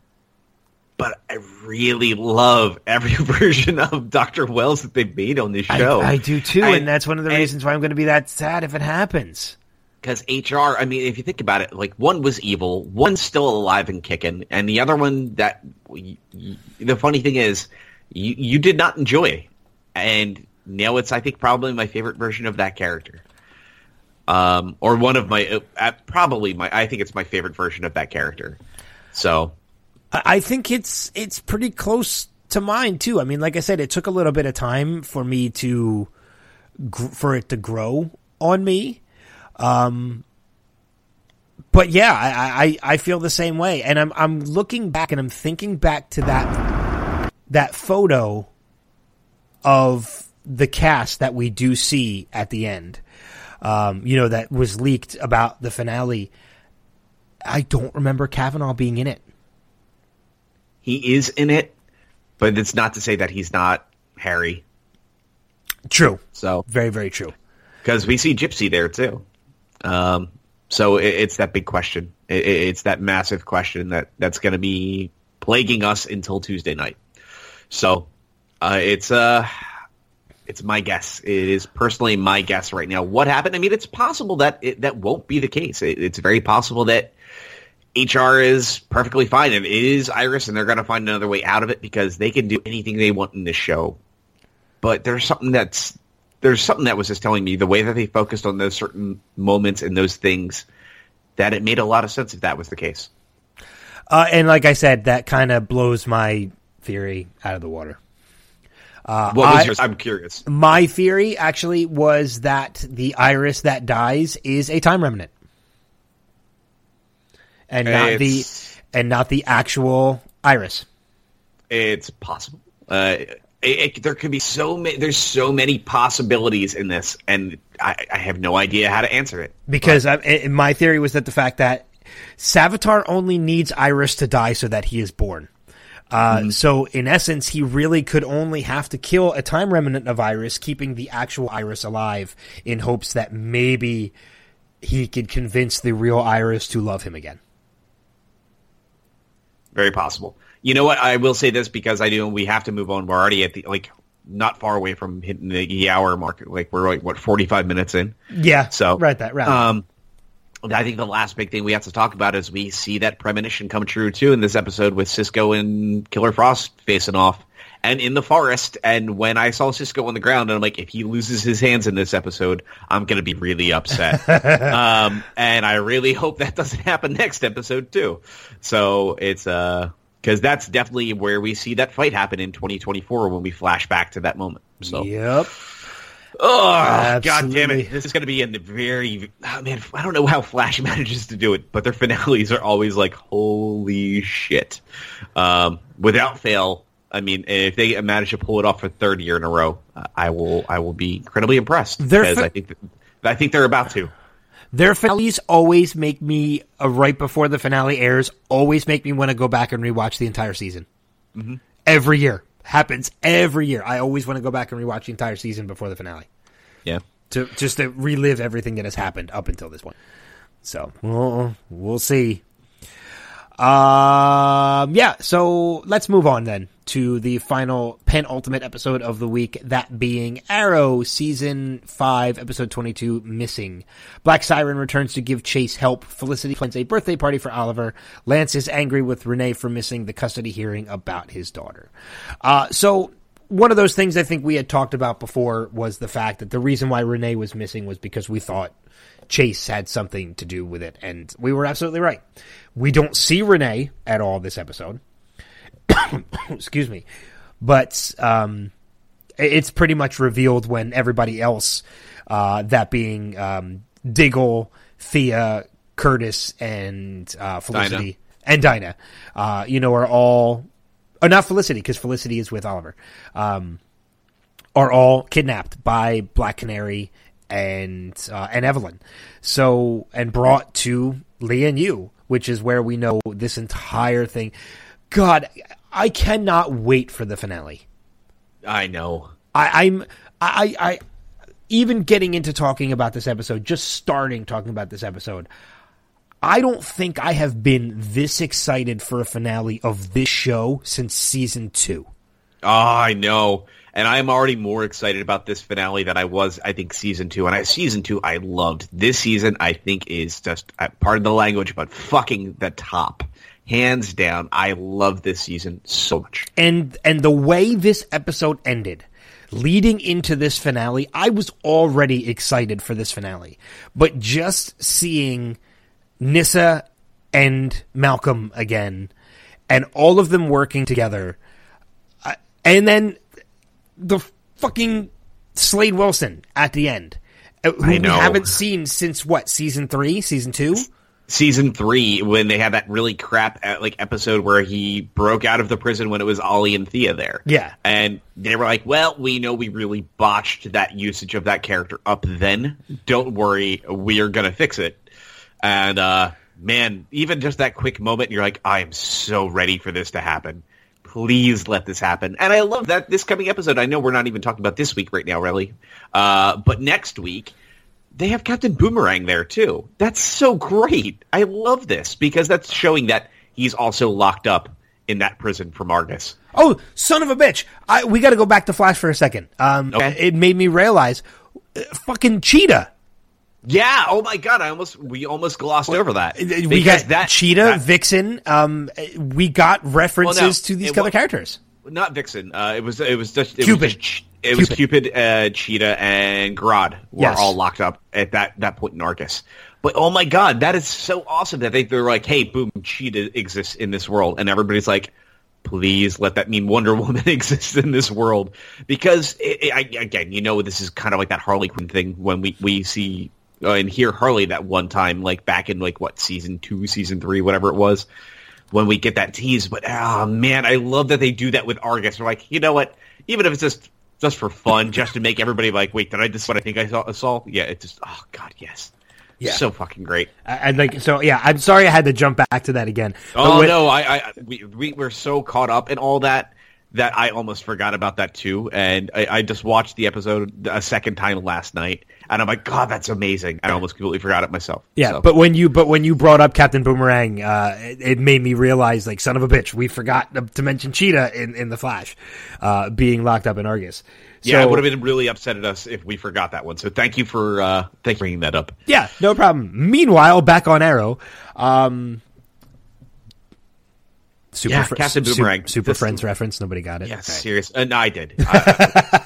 but I really love every version of Doctor Wells that they've made on this show. I, I do too, and, and, that's one of the reasons why I'm going to be that sad if it happens. Because HR, I mean, if you think about it, like one was evil, one's still alive and kicking, and the other one that the funny thing is, you you did not enjoy, and now it's I think probably my favorite version of that character. Um, or one of my uh, uh, probably my I think it's my favorite version of that character. So I think it's it's pretty close to mine too. I mean, like I said, it took a little bit of time for me to for it to grow on me. Um, but yeah, I, I, I feel the same way, and I'm I'm looking back and I'm thinking back to that that photo of the cast that we do see at the end, um, you know, that was leaked about the finale. I don't remember Cavanagh being in it. He is in it, but it's not to say that he's not Harry. True. So very, very true. Because we see Gypsy there too. Um, so it, it's that big question. It, it's that massive question that that's going to be plaguing us until Tuesday night. So uh, it's uh it's my guess. It is personally my guess right now. What happened? I mean, it's possible that it, that won't be the case. It, it's very possible that HR is perfectly fine and it is Iris, and they're going to find another way out of it because they can do anything they want in this show. But there's something that's there's something that was just telling me the way that they focused on those certain moments and those things that it made a lot of sense if that was the case. Uh, and like I said, that kind of blows my theory out of the water. Uh, what was I, yours? I'm curious. My theory actually was that the iris that dies is a time remnant, and not it's, the and not the actual iris. It's possible. Uh, it, it, there could be so many. There's so many possibilities in this, and I, I have no idea how to answer it. Because I, my theory was that the fact that Savitar only needs Iris to die so that he is born. Uh, mm-hmm. So in essence, he really could only have to kill a time remnant of Iris, keeping the actual Iris alive in hopes that maybe he could convince the real Iris to love him again. Very possible. You know what? I will say this because I do. We have to move on. We're already at the like not far away from hitting the hour mark. Like we're like what forty five minutes in. Yeah. So right that right. Um, I think the last big thing we have to talk about is we see that premonition come true too in this episode with Cisco and Killer Frost facing off and in the forest. And when I saw Cisco on the ground, and I'm like, if he loses his hands in this episode, I'm going to be really upset. um, and I really hope that doesn't happen next episode too. So it's, uh, cause that's definitely where we see that fight happen in 2024 when we flash back to that moment. So, yep. Oh, Absolutely. god damn it. This is going to be in the very, oh man, I don't know how Flash manages to do it, but their finales are always like, holy shit. Um, without fail, I mean, if they manage to pull it off for third year in a row, I will, I will be incredibly impressed because fi- I think, I think they're about to. Their finales always make me, uh, right before the finale airs, always make me want to go back and rewatch the entire season. Mm-hmm. Every year happens every year. I always want to go back and rewatch the entire season before the finale. Yeah. To just to relive everything that has happened up until this point. So we'll we'll see. Um, yeah. So let's move on then to the final penultimate episode of the week, that being Arrow season five, episode twenty-two, missing. Black Siren returns to give Chase help. Felicity plans a birthday party for Oliver. Lance is angry with Renee for missing the custody hearing about his daughter. Uh, so one of those things I think we had talked about before was the fact that the reason why Renee was missing was because we thought Chase had something to do with it, and we were absolutely right. We don't see Renee at all this episode. excuse me, but um, it's pretty much revealed when everybody else, uh, that being um, Diggle, Thea, Curtis, and uh, Felicity Dinah. and Dinah, uh, you know, are all, uh, not Felicity because Felicity is with Oliver, um, are all kidnapped by Black Canary and uh, and Evelyn, so and brought to Lian Yu, which is where we know this entire thing. God, I cannot wait for the finale. I know. I, I'm I, I even getting into talking about this episode, just starting talking about this episode. I don't think I have been this excited for a finale of this show since season two. Oh, I know. And I'm already more excited about this finale than I was, I think, season two. And I, season two, I loved. This season, I think, is just, uh, part of the language, but fucking the top hands down, I love this season so much. And and the way this episode ended, leading into this finale, I was already excited for this finale. But just seeing Nyssa and Malcolm again, and all of them working together, uh, and then the fucking Slade Wilson at the end, uh, who we haven't seen since what season three, season two season three when they had that really crap uh, like episode where he broke out of the prison when it was Ollie and Thea there. Yeah, and they were like, "Well, we know we really botched that usage of that character up then. Don't worry, we are gonna fix it." And uh, man, even just that quick moment, you're like, "I am so ready for this to happen." Please let this happen. And I love that this coming episode. I know we're not even talking about this week right now, really, uh, but next week they have Captain Boomerang there too. That's so great. I love this because that's showing that he's also locked up in that prison from Argus. Oh, son of a bitch! I, we got to go back to Flash for a second. Um, Okay. It made me realize, uh, fucking Cheetah. Yeah. Oh my god. I almost we almost glossed over that. We got that Cheetah, that- Vixen. Um, we got references Well, no, to these other characters. Not Vixen. Uh, it was it was just it Cupid. Was just, it was Cupid. Cupid, uh, Cheetah, and Grodd were Yes. all locked up at that that point in Argus. But oh my god, that is so awesome that they they're like, hey, boom, Cheetah exists in this world, and everybody's like, please let that mean Wonder Woman exists in this world because it, it, I, again, you know, this is kind of like that Harley Quinn thing when we we see. Uh, and hear Harley that one time, like back in like what season two, season three, whatever it was, when we get that tease. But oh man, I love that they do that with Argus. We're like, you know what? Even if it's just just for fun, just to make everybody like, wait, did I just what I think I saw? saw? Yeah, it just oh god, yes, Yeah. so fucking great. I, like so. Yeah, I'm sorry I had to jump back to that again. Oh with- no, I, I we, we were so caught up in all that that I almost forgot about that too. And I, I just watched the episode a second time last night, and I'm like, God, that's amazing. I almost completely forgot it myself. Yeah, So- but when you but when you brought up Captain Boomerang, uh, it, it made me realize, like, son of a bitch, we forgot to- mention Cheetah in, in the Flash, uh, being locked up in Argus. yeah, I So- would have been really upset at us if we forgot that one. So thank you for uh, thank you for bringing that up. Yeah, no problem. Meanwhile, back on Arrow, um, super Yeah, Fr- Captain Boomerang. super This- Friends reference. Nobody got it. Yeah, Okay. serious. And I did. I-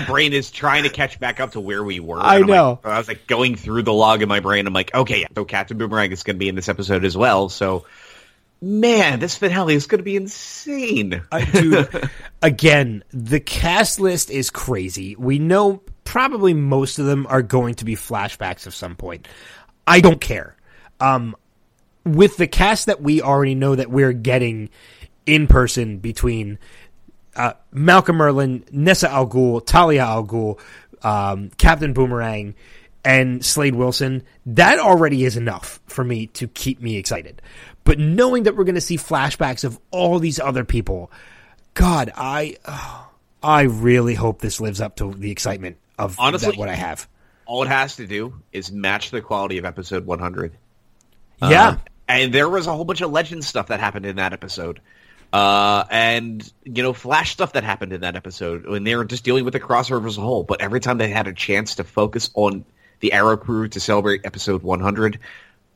my brain is trying to catch back up to where we were. I And I'm like- know. I was like going through the log in my brain. I'm like, okay, yeah, so Captain Boomerang is going to be in this episode as well. So, man, this finale is going to be insane. I do. Again, the cast list is crazy. We know probably most of them are going to be flashbacks of some point. I don't care. Um, with the cast that we already know that we're getting in person between uh, Malcolm Merlyn, Nyssa Al Ghul, Talia Al Ghul, um, Captain Boomerang, and Slade Wilson, that already is enough for me to keep me excited. But knowing that we're going to see flashbacks of all these other people, God, I, oh, I really hope this lives up to the excitement of Honestly- that, what I have. All it has to do is match the quality of episode 100. Yeah, Um, and there was a whole bunch of legend stuff that happened in that episode. Uh, and, you know, Flash stuff that happened in that episode when they were just dealing with the crossover as a whole. But every time they had a chance to focus on the Arrow crew to celebrate episode 100,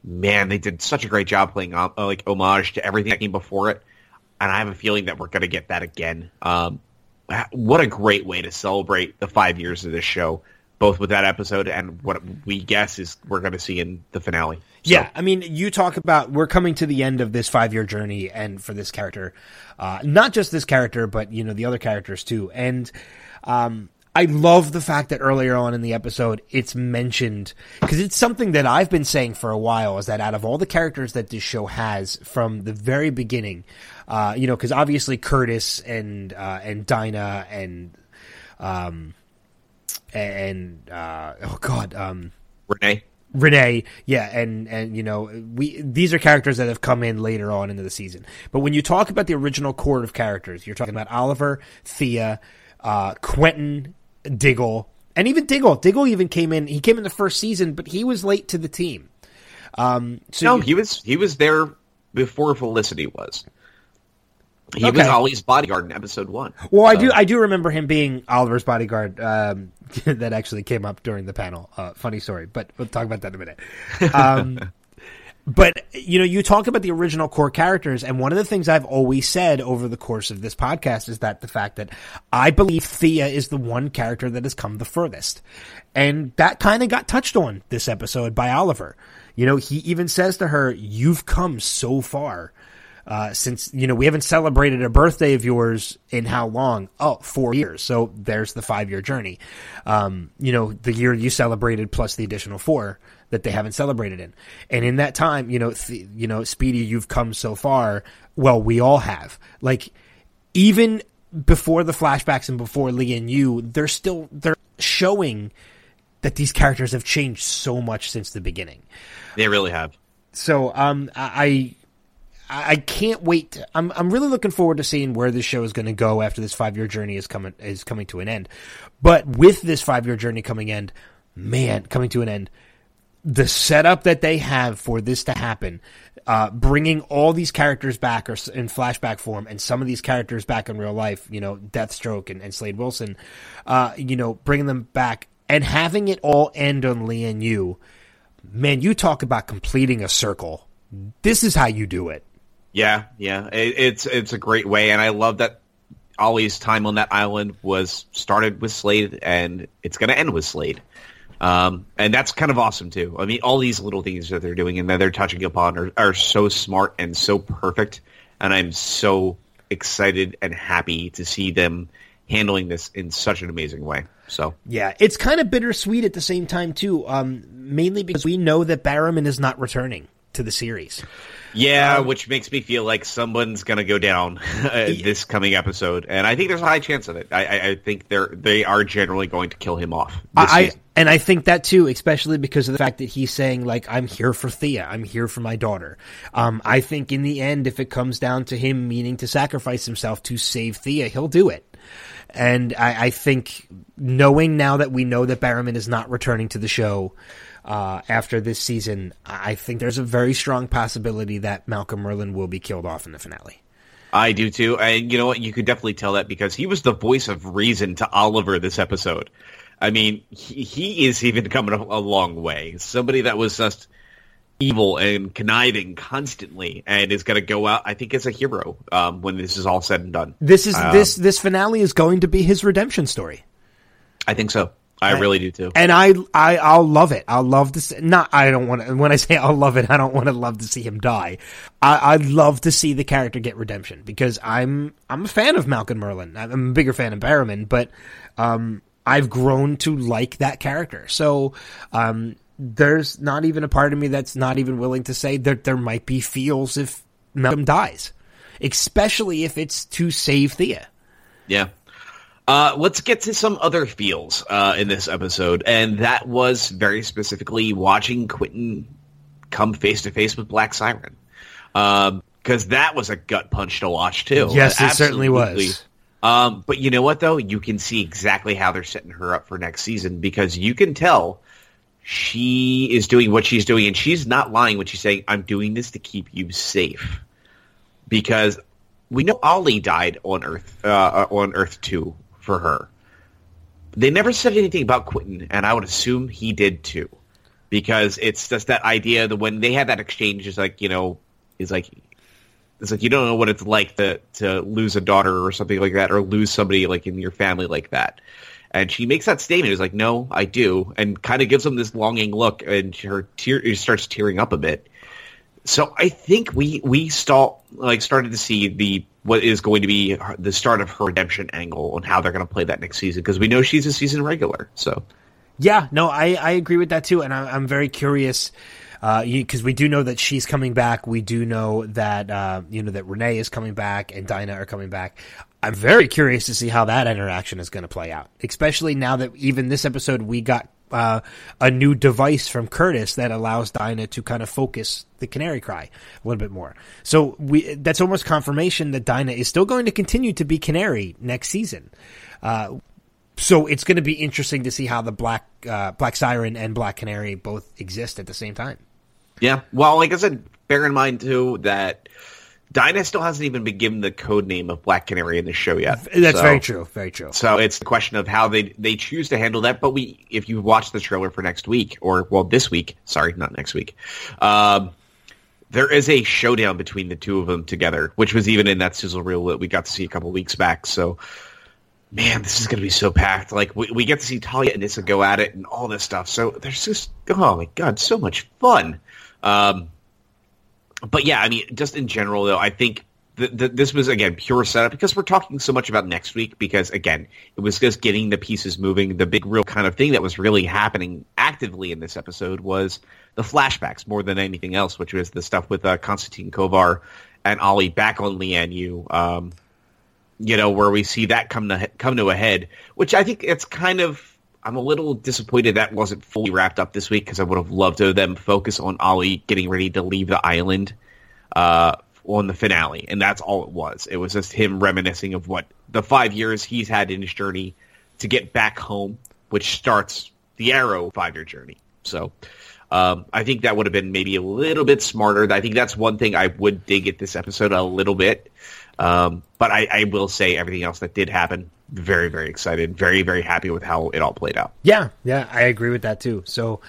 man, they did such a great job playing uh, like homage to everything that came before it. And I have a feeling that we're going to get that again. Um, what a great way to celebrate the five years of this show, both with that episode and what we guess is we're going to see in the finale. Yeah, I mean, you talk about we're coming to the end of this five year journey, and for this character, uh, not just this character, but you know the other characters too. And um, I love the fact that earlier on in the episode, it's mentioned because it's something that I've been saying for a while is that out of all the characters that this show has from the very beginning, uh, you know, because obviously Curtis and uh, and Dinah and um, and uh, oh god, um. Renee. Renee, yeah, and and you know we these are characters that have come in later on into the season. But when you talk about the original core of characters, you're talking about Oliver, Thea, uh, Quentin, Diggle, and even Diggle. Diggle even came in. He came in the first season, but he was late to the team. Um, so No, you- he was he was there before Felicity was. He was Okay. Ollie's bodyguard in episode one. Well, I do. I do remember him being Oliver's bodyguard. Um, that actually came up during the panel. Uh, funny story, but we'll talk about that in a minute. Um, but you know, you talk about the original core characters, and one of the things I've always said over the course of this podcast is that the fact that I believe Thea is the one character that has come the furthest, and that kind of got touched on this episode by Oliver. You know, he even says to her, "You've come so far." Uh, since you know we haven't celebrated a birthday of yours in how long? Oh, four years. So there's the five year journey. Um, you know, the year you celebrated plus the additional four that they haven't celebrated in, and in that time, you know, th- you know, Speedy, you've come so far. Well, we all have. Like even before the flashbacks and before Lian Yu, they're still they're showing that these characters have changed so much since the beginning. They really have. So um, I I can't wait. to- I'm I'm really looking forward to seeing where this show is going to go after this five year journey is coming is coming to an end. But with this five year journey coming end, man, coming to an end, the setup that they have for this to happen, uh, bringing all these characters back or in flashback form, and some of these characters back in real life, you know, Deathstroke and, and Slade Wilson, uh, you know, bringing them back and having it all end on Lee Lian Yu, Man, you talk about completing a circle. This is how you do it. Yeah, yeah, it, it's it's a great way, and I love that Ollie's time on that island was started with Slade, and it's going to end with Slade. Um, and that's kind of awesome too. I mean, all these little things that they're doing and that they're touching upon are, are so smart and so perfect. And I'm so excited and happy to see them handling this in such an amazing way. So yeah, it's kind of bittersweet at the same time too. Um, mainly because we know that Barrowman is not returning to the series. Yeah, um, which makes me feel like someone's going to go down uh, this coming episode, and I think there's a high chance of it. I, I, I think they're they are generally going to kill him off. I and I think that too, especially because of the fact that he's saying like I'm here for Thea, I'm here for my daughter. Um, I think in the end, if it comes down to him meaning to sacrifice himself to save Thea, he'll do it. And I, I think knowing now that we know that Barrowman is not returning to the show, uh, after this season, I think there's a very strong possibility that Malcolm Merlyn will be killed off in the finale. I do too, and you know what? You could definitely tell that because he was the voice of reason to Oliver this episode. I mean, he, he is even coming a, a long way. Somebody that was just evil and conniving constantly and is going to go out i think as a hero um, when this is all said and done this is um, this this finale is going to be his redemption story i think so I and, really do too. And I, I, I'll love it. I'll love to see, not, I don't want to, when I say I'll love it, I don't want to love to see him die. I, I'd love to see the character get redemption because I'm, I'm a fan of Malcolm Merlyn. I'm a bigger fan of Barrowman, but, um, I've grown to like that character. So, um, there's not even a part of me that's not even willing to say that there might be feels if Malcolm dies, especially if it's to save Thea. Yeah. Uh, let's get to some other feels uh, in this episode, and that was very specifically watching Quentin come face to face with Black Siren, because um, that was a gut punch to watch too. Yes, it certainly was. Um, but you know what though? You can see exactly how they're setting her up for next season because you can tell she is doing what she's doing, and she's not lying when she's saying, "I'm doing this to keep you safe." Because we know Ollie died on Earth uh, on Earth Two for her. They never said anything about Quentin, and I would assume he did too, because it's just that idea that when they had that exchange, is like you know, is like it's like you don't know what it's like to to lose a daughter or something like that, or lose somebody like in your family like that. And she makes that statement. It's like, no, I do, and kind of gives him this longing look, and her tear starts tearing up a bit. So I think we we start like started to see the what is going to be the start of her redemption angle and how they're going to play that next season because we know she's a season regular. So yeah, no, I I agree with that too, and I, am very curious because uh, we do know that she's coming back. We do know that uh, you know that Renee is coming back and Dinah are coming back. I'm very curious to see how that interaction is going to play out, especially now that even this episode we got uh, a new device from Curtis that allows Dinah to kind of focus the canary cry a little bit more. So we that's almost confirmation that Dinah is still going to continue to be canary next season. Uh, so it's going to be interesting to see how the black uh, black siren and black canary both exist at the same time. Yeah, well, like I said, bear in mind too that Dinah still hasn't even been given the code name of Black Canary in the show yet. That's so, very true. Very true. So it's the question of how they they choose to handle that. But we, if you watch the trailer for next week, or well, this week, sorry, not next week, um, there is a showdown between the two of them together, which was even in that sizzle reel that we got to see a couple weeks back. So, man, this is going to be so packed. Like we, we get to see Talia and Nyssa go at it and all this stuff. So there's just oh my god, so much fun. Um, but yeah, I mean, just in general, though, I think th- th- this was again pure setup because we're talking so much about next week. Because again, it was just getting the pieces moving. The big, real kind of thing that was really happening actively in this episode was the flashbacks more than anything else, which was the stuff with uh, Konstantin Kovar and Ollie back on Lian Yu. Um, you know, where we see that come to come to a head, which I think it's kind of I'm a little disappointed that wasn't fully wrapped up this week because I would have loved to have them focus on Ollie getting ready to leave the island uh, on the finale, and that's all it was. It was just him reminiscing of what the five years he's had in his journey to get back home, which starts the Arrow five year journey. So um, I think that would have been maybe a little bit smarter. I think that's one thing I would dig at this episode a little bit. Um, but I, I will say everything else that did happen, very, very excited, very, very happy with how it all played out. Yeah, yeah, I agree with that too. So,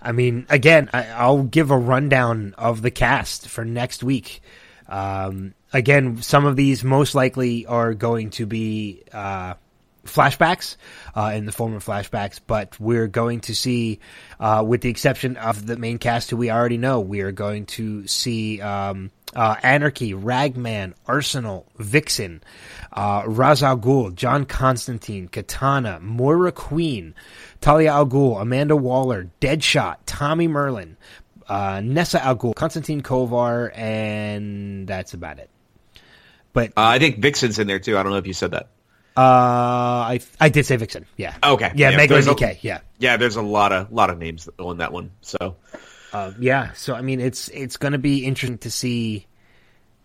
I mean, again, I, I'll give a rundown of the cast for next week. Um, again, some of these most likely are going to be uh, flashbacks uh, in the form of flashbacks, but we're going to see, uh, with the exception of the main cast who we already know, we are going to see um, uh, Anarchy, Ragman, Arsenal, Vixen, uh, al Ghul, John Constantine, Katana, Moira Queen, Talia al Ghul, Amanda Waller, Deadshot, Tommy Merlyn, uh, Nyssa al Ghul, Konstantin Kovar, and that's about it. But Uh, I think Vixen's in there too. I don't know if you said that. Uh, I I did say Vixen. Yeah. Okay. Yeah, Yeah, a- DK. Yeah. Yeah, there's a lot of lot of names on that one. So Uh, yeah. So I mean, it's it's going to be interesting to see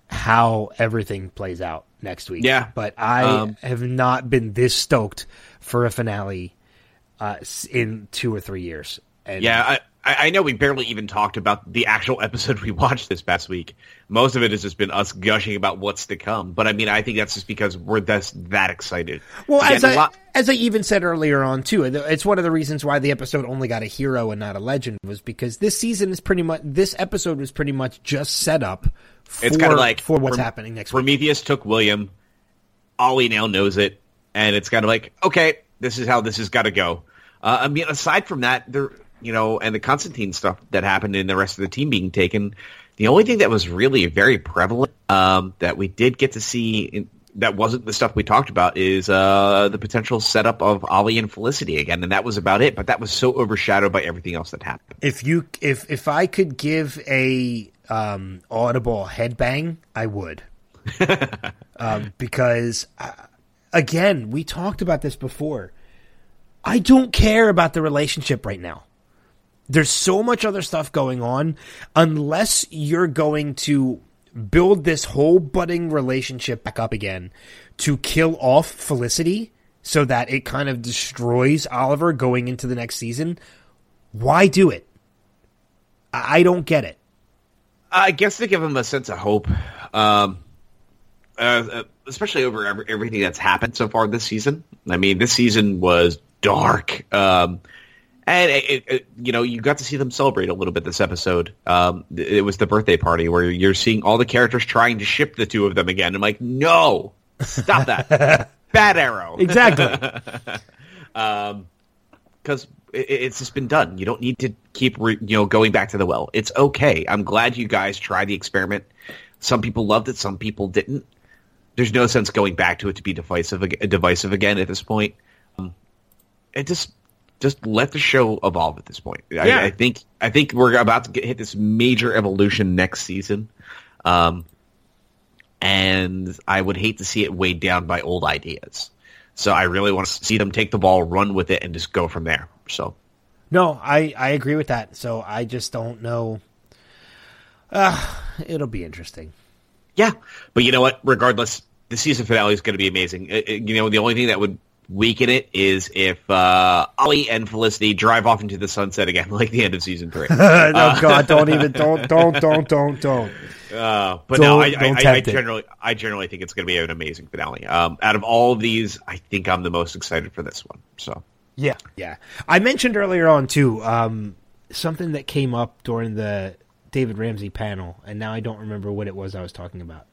how everything plays out next week. Yeah. But I Um, have not been this stoked for a finale uh, in two or three years. And yeah, I, I I know we barely even talked about the actual episode we watched this past week. Most of it has just been us gushing about what's to come. But I mean, I think that's just because we're just that excited. Well, Again, as I lot- as I even said earlier on too, it's one of the reasons why the episode only got a hero and not a legend was because this season is pretty much this episode was pretty much just set up. For, it's kind of like for what's Prom- happening next week. Prometheus took William. Ollie now knows it, and it's kind of like, okay, this is how this has got to go. Uh, I mean, aside from that, there, you know, and the Constantine stuff that happened in the rest of the team being taken, the only thing that was really very prevalent um, that we did get to see in, that wasn't the stuff we talked about is uh, the potential setup of Ollie and Felicity again, and that was about it. But that was so overshadowed by everything else that happened. if you if if I could give a um, audible headbang, I would, um, because uh, again, we talked about this before. I don't care about the relationship right now. There's so much other stuff going on. Unless you're going to build this whole budding relationship back up again to kill off Felicity so that it kind of destroys Oliver going into the next season, why do it? I don't get it. I guess to give him a sense of hope, um, uh, uh, especially over every, everything that's happened so far this season. I mean, this season was dark, um, and it, it, you know you got to see them celebrate a little bit this episode. Um, it was the birthday party where you're seeing all the characters trying to ship the two of them again. I'm like, no, stop that, bad arrow Exactly. because it, it's just been done. You don't need to keep re, you know going back to the well. It's okay. I'm glad you guys tried the experiment. Some people loved it, some people didn't. There's no sense going back to it to be divisive divisive again at this point. Um, it just just let the show evolve at this point. Yeah. I, I think I think we're about to get, hit this major evolution next season. Um, and I would hate to see it weighed down by old ideas. So I really want to see them take the ball, run with it, and just go from there. So no, I, I agree with that. So I just don't know. Uh, it'll be interesting. yeah, but you know what? Regardless, the season finale is going to be amazing. It- it- you know, the only thing that would weaken it is if uh, Ollie and Felicity drive off into the sunset again, like the end of season three. no, God, don't even, don't, don't, don't, don't, don't. Uh, but Don't- no, I, don't I, I, I tempt it. generally, I generally think it's going to be an amazing finale. Um, out of all of these, I think I'm the most excited for this one. So Yeah, yeah. I mentioned earlier on too um, something that came up during the David Ramsey panel, and now I don't remember what it was I was talking about.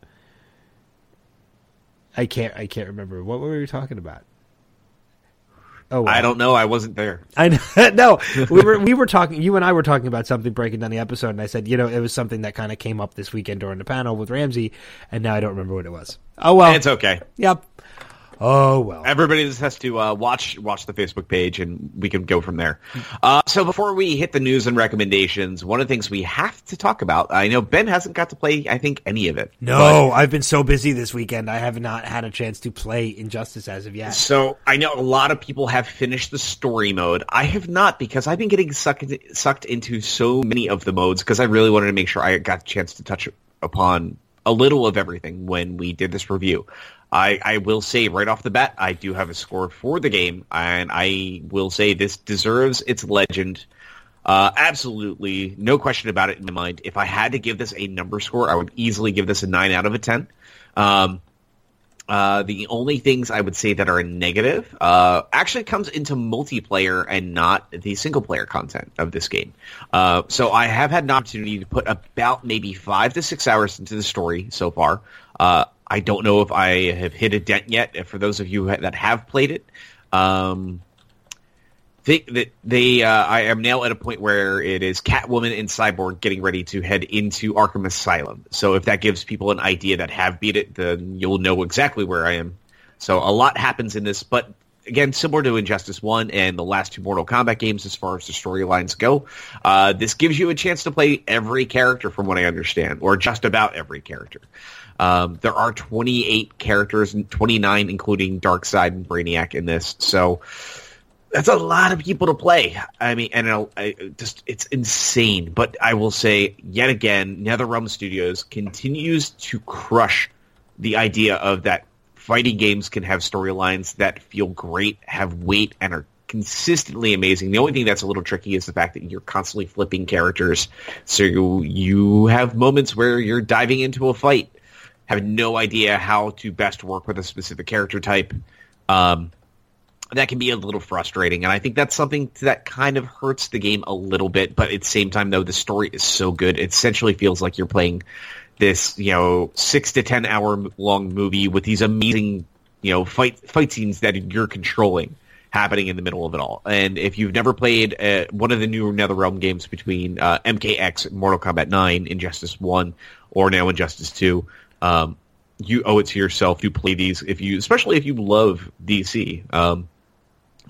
I can't. I can't remember what were we talking about. Oh, well. I don't know. I wasn't there. I know. no, we were we were talking. You and I were talking about something breaking down the episode, and I said, you know, it was something that kind of came up this weekend during the panel with Ramsey, and now I don't remember what it was. Oh well. It's okay. Yep. Oh well. Everybody just has to uh, watch watch the Facebook page, and we can go from there. Uh, so before we hit the news and recommendations, one of the things we have to talk about. I know Ben hasn't got to play, I think, any of it. No, I've been so busy this weekend. I have not had a chance to play Injustice as of yet. So I know a lot of people have finished the story mode. I have not because I've been getting sucked sucked into so many of the modes because I really wanted to make sure I got a chance to touch upon a little of everything when we did this review. I, I will say right off the bat, I do have a score for the game, and I will say this deserves its legend. Uh, absolutely, no question about it in my mind. If I had to give this a number score, I would easily give this a nine out of a ten. Um, uh, the only things I would say that are negative uh, actually comes into multiplayer and not the single player content of this game. Uh, so I have had an opportunity to put about maybe five to six hours into the story so far. I don't know if I have hit a dent yet. For those of you that have played it, um, think that they uh, I am now at a point where it is Catwoman and Cyborg getting ready to head into Arkham Asylum. So if that gives people an idea that have beat it, then you'll know exactly where I am. So a lot happens in this, but again, similar to Injustice One and the last two Mortal Kombat games, as far as the storylines go, uh, this gives you a chance to play every character, from what I understand, or just about every character. Um, there are 28 characters, 29 including Darkseid and Brainiac in this, so that's a lot of people to play. I mean, and it'll, I, just it's insane. But I will say yet again, NetherRealm Studios continues to crush the idea of that fighting games can have storylines that feel great, have weight, and are consistently amazing. The only thing that's a little tricky is the fact that you're constantly flipping characters, so you have moments where you're diving into a fight, have no idea how to best work with a specific character type. Um, that can be a little frustrating. And I think that's something that kind of hurts the game a little bit. But at the same time, though, the story is so good. It essentially feels like you're playing this, you know, six to ten hour long movie with these amazing, you know, fight fight scenes that you're controlling happening in the middle of it all. And if you've never played uh, one of the new NetherRealm games between uh, MKX, Mortal Kombat 9, Injustice 1, or now Injustice 2, um, you owe it to yourself to play these if you, especially if you love DC. Um,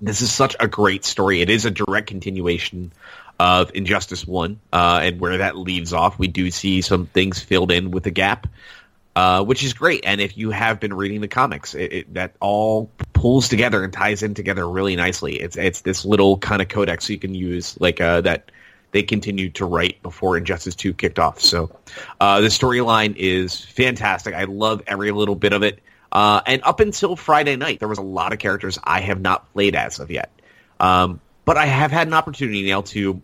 this is such a great story. It is a direct continuation of Injustice One, uh, and where that leaves off, we do see some things filled in with a gap, uh, which is great. And if you have been reading the comics, it, it, that all pulls together and ties in together really nicely. It's it's this little kind of codex you can use, like uh, that they continued to write before Injustice Two kicked off. So uh, the storyline is fantastic. I love every little bit of it. Uh, and up until Friday night, there was a lot of characters I have not played as of yet. Um, but I have had an opportunity now to,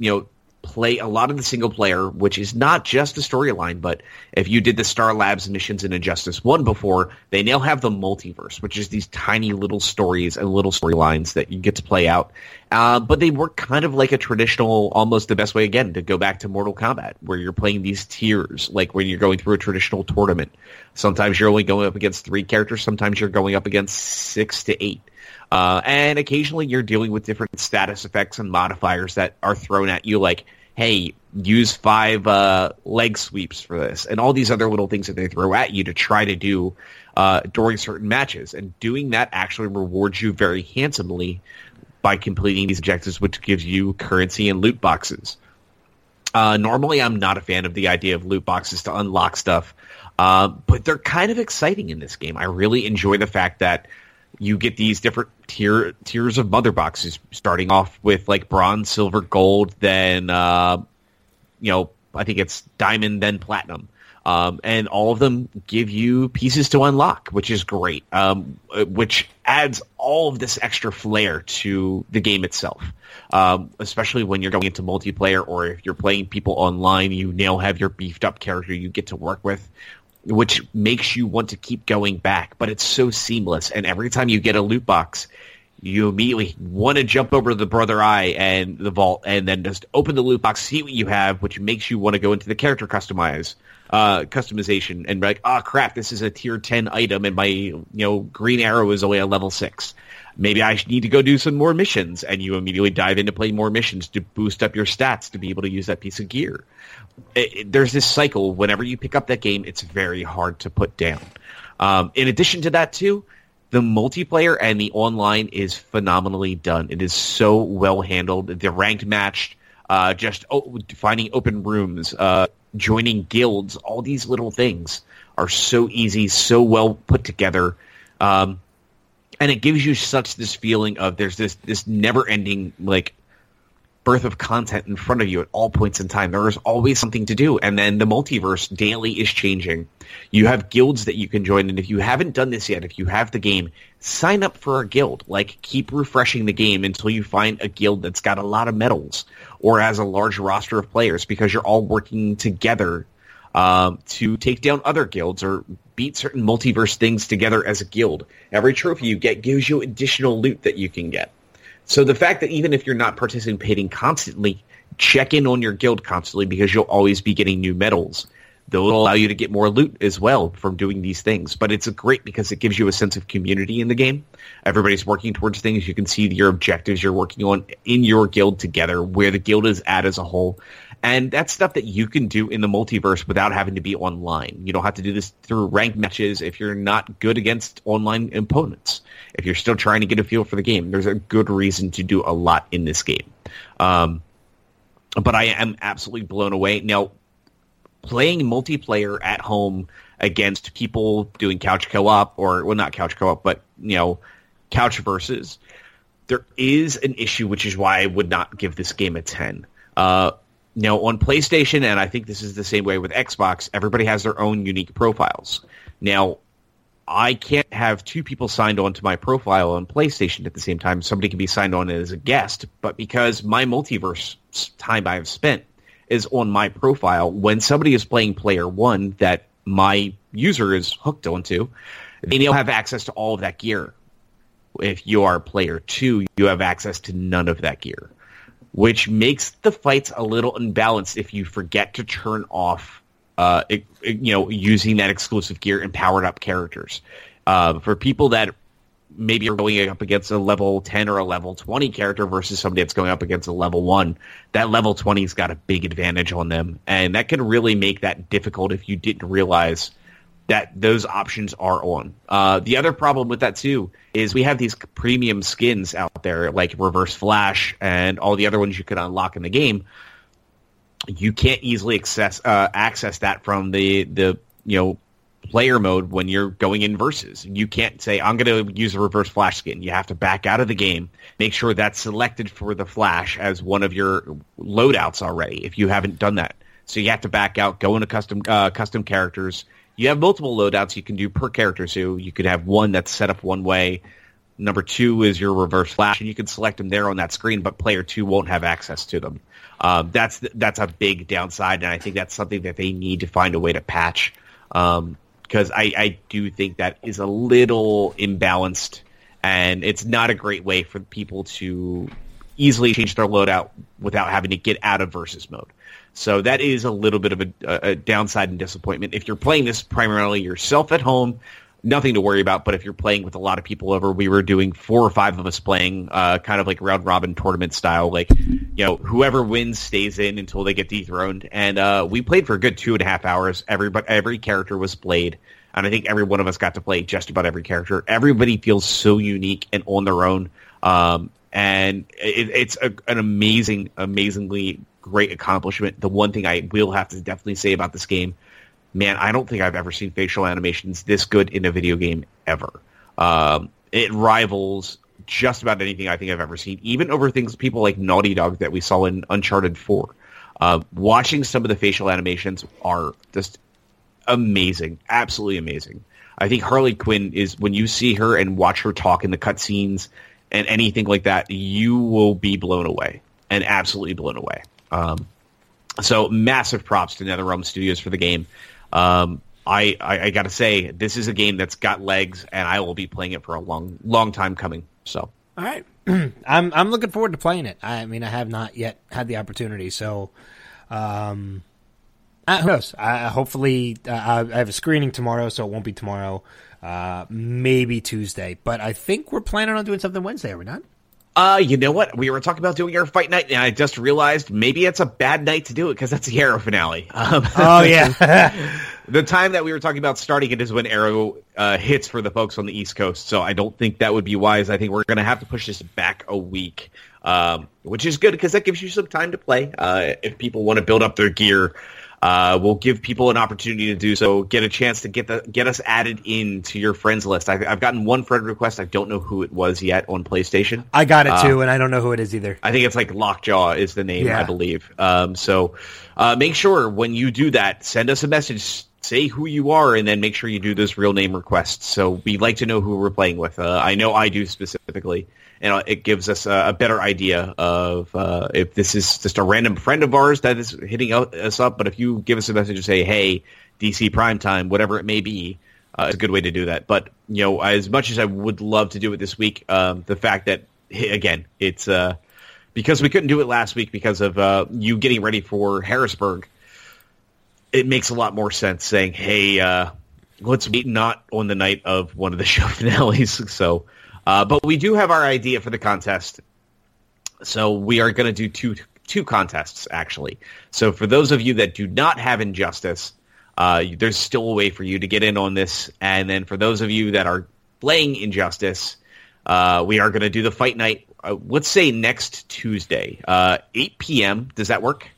you know, play a lot of the single player, which is not just the storyline, but if you did the Star Labs missions in Injustice 1 before, they now have the multiverse, which is these tiny little stories and little storylines that you get to play out. Uh, but they work kind of like a traditional, almost the best way again to go back to Mortal Kombat, where you're playing these tiers, like when you're going through a traditional tournament. Sometimes you're only going up against three characters, sometimes you're going up against six to eight. Uh, and occasionally you're dealing with different status effects and modifiers that are thrown at you, like, hey, use five uh, leg sweeps for this, and all these other little things that they throw at you to try to do uh, during certain matches. And doing that actually rewards you very handsomely by completing these objectives, which gives you currency and loot boxes. Uh, normally, I'm not a fan of the idea of loot boxes to unlock stuff, uh, but they're kind of exciting in this game. I really enjoy the fact that you get these different tier tiers of mother boxes, starting off with like bronze, silver, gold, then uh, you know I think it's diamond, then platinum. Um, and all of them give you pieces to unlock, which is great, um, which adds all of this extra flair to the game itself. Um, especially when you're going into multiplayer or if you're playing people online, you now have your beefed up character you get to work with, which makes you want to keep going back. But it's so seamless, and every time you get a loot box, you immediately want to jump over the brother eye and the vault, and then just open the loot box, see what you have, which makes you want to go into the character customize uh, customization and be like, oh crap, this is a tier ten item, and my you know green arrow is only a level six. Maybe I need to go do some more missions, and you immediately dive into play more missions to boost up your stats to be able to use that piece of gear. It, it, there's this cycle. Whenever you pick up that game, it's very hard to put down. Um, in addition to that, too, the multiplayer and the online is phenomenally done. It is so well handled. The ranked matched, uh, just oh, finding open rooms, uh, joining guilds, all these little things are so easy, so well put together. Um, and it gives you such this feeling of there's this this never ending like birth of content in front of you at all points in time. There is always something to do. And then the multiverse daily is changing. You have guilds that you can join. And if you haven't done this yet, if you have the game, sign up for a guild. Like keep refreshing the game until you find a guild that's got a lot of medals or has a large roster of players because you're all working together um, to take down other guilds or beat certain multiverse things together as a guild. Every trophy you get gives you additional loot that you can get. So the fact that even if you're not participating constantly, check in on your guild constantly because you'll always be getting new medals. They'll allow you to get more loot as well from doing these things. But it's great because it gives you a sense of community in the game. Everybody's working towards things. You can see your objectives you're working on in your guild together, where the guild is at as a whole. And that's stuff that you can do in the multiverse without having to be online. You don't have to do this through ranked matches if you're not good against online opponents. If you're still trying to get a feel for the game, there's a good reason to do a lot in this game. Um, but I am absolutely blown away. Now, playing multiplayer at home against people doing couch co-op or well not couch co-op but you know couch versus there is an issue which is why I would not give this game a 10 uh, now on PlayStation and I think this is the same way with Xbox everybody has their own unique profiles now I can't have two people signed on to my profile on PlayStation at the same time somebody can be signed on as a guest but because my multiverse time I have spent is on my profile. When somebody is playing player one that my user is hooked onto, they now have access to all of that gear. If you are player two, you have access to none of that gear, which makes the fights a little unbalanced if you forget to turn off, uh, it, it, you know, using that exclusive gear and powered up characters. Uh, for people that maybe you're going up against a level 10 or a level 20 character versus somebody that's going up against a level 1, that level 20's got a big advantage on them. And that can really make that difficult if you didn't realize that those options are on. Uh, the other problem with that too is we have these premium skins out there like Reverse Flash and all the other ones you could unlock in the game. You can't easily access uh, access that from the the you know player mode when you're going in versus. You can't say, I'm going to use a reverse flash skin. You have to back out of the game, make sure that's selected for the flash as one of your loadouts already if you haven't done that. So you have to back out, go into custom uh, custom characters. You have multiple loadouts you can do per character. So you could have one that's set up one way. Number two is your reverse flash, and you can select them there on that screen, but player two won't have access to them. Um, that's that's a big downside, and I think that's something that they need to find a way to patch. Um, because I, I do think that is a little imbalanced and it's not a great way for people to easily change their loadout without having to get out of versus mode. So that is a little bit of a, a downside and disappointment. If you're playing this primarily yourself at home, nothing to worry about. But if you're playing with a lot of people over, we were doing four or five of us playing, uh, kind of like round robin tournament style. Like, you know, whoever wins stays in until they get dethroned. And uh, we played for a good two and a half hours. Every every character was played, and I think every one of us got to play just about every character. Everybody feels so unique and on their own. Um, and it, it's a, an amazing, amazingly great accomplishment. The one thing I will have to definitely say about this game man, I don't think I've ever seen facial animations this good in a video game ever. Um, it rivals just about anything I think I've ever seen, even over things people like Naughty Dog that we saw in Uncharted 4. Uh, watching some of the facial animations are just amazing, absolutely amazing. I think Harley Quinn is when you see her and watch her talk in the cutscenes and anything like that, you will be blown away and absolutely blown away. Um, so massive props to NetherRealm Studios for the game. Um, I, I, I got to say, this is a game that's got legs, and I will be playing it for a long, long time coming. So, all right, I'm I'm looking forward to playing it. I mean, I have not yet had the opportunity, so um, who knows? I, hopefully, uh, I have a screening tomorrow, so it won't be tomorrow. Uh, maybe Tuesday, but I think we're planning on doing something Wednesday. Are we not? Uh, you know what? We were talking about doing our fight night, and I just realized maybe it's a bad night to do it because that's the Arrow finale. Um, oh yeah. the time that we were talking about starting it is when Arrow uh, hits for the folks on the East Coast, so I don't think that would be wise. I think we're going to have to push this back a week, um, which is good because that gives you some time to play. Uh, if people want to build up their gear, uh, we'll give people an opportunity to do so. Get a chance to get the get us added into your friends list. I've, I've gotten one friend request. I don't know who it was yet on PlayStation. I got it too, uh, and I don't know who it is either. I think it's like Lockjaw is the name, yeah. I believe. Um, so uh, make sure when you do that, send us a message. Say who you are, and then make sure you do those real name requests. So we like to know who we're playing with. Uh, I know I do specifically and it gives us a, a better idea of uh, if this is just a random friend of ours that is hitting us up. But if you give us a message and say, "Hey, DC Prime Time," whatever it may be, uh, it's a good way to do that. But you know, as much as I would love to do it this week, um, the fact that again, it's uh, because we couldn't do it last week because of uh, you getting ready for Harrisburg. It makes a lot more sense saying, "Hey, uh, let's meet not on the night of one of the show finales." So uh, but we do have our idea for the contest. So we are going to do two two contests actually. So for those of you that do not have Injustice, uh, there's still a way for you to get in on this. And then for those of you that are playing Injustice, uh, we are going to do the fight night. Uh, let's say next Tuesday, uh, 8 p.m. Does that work?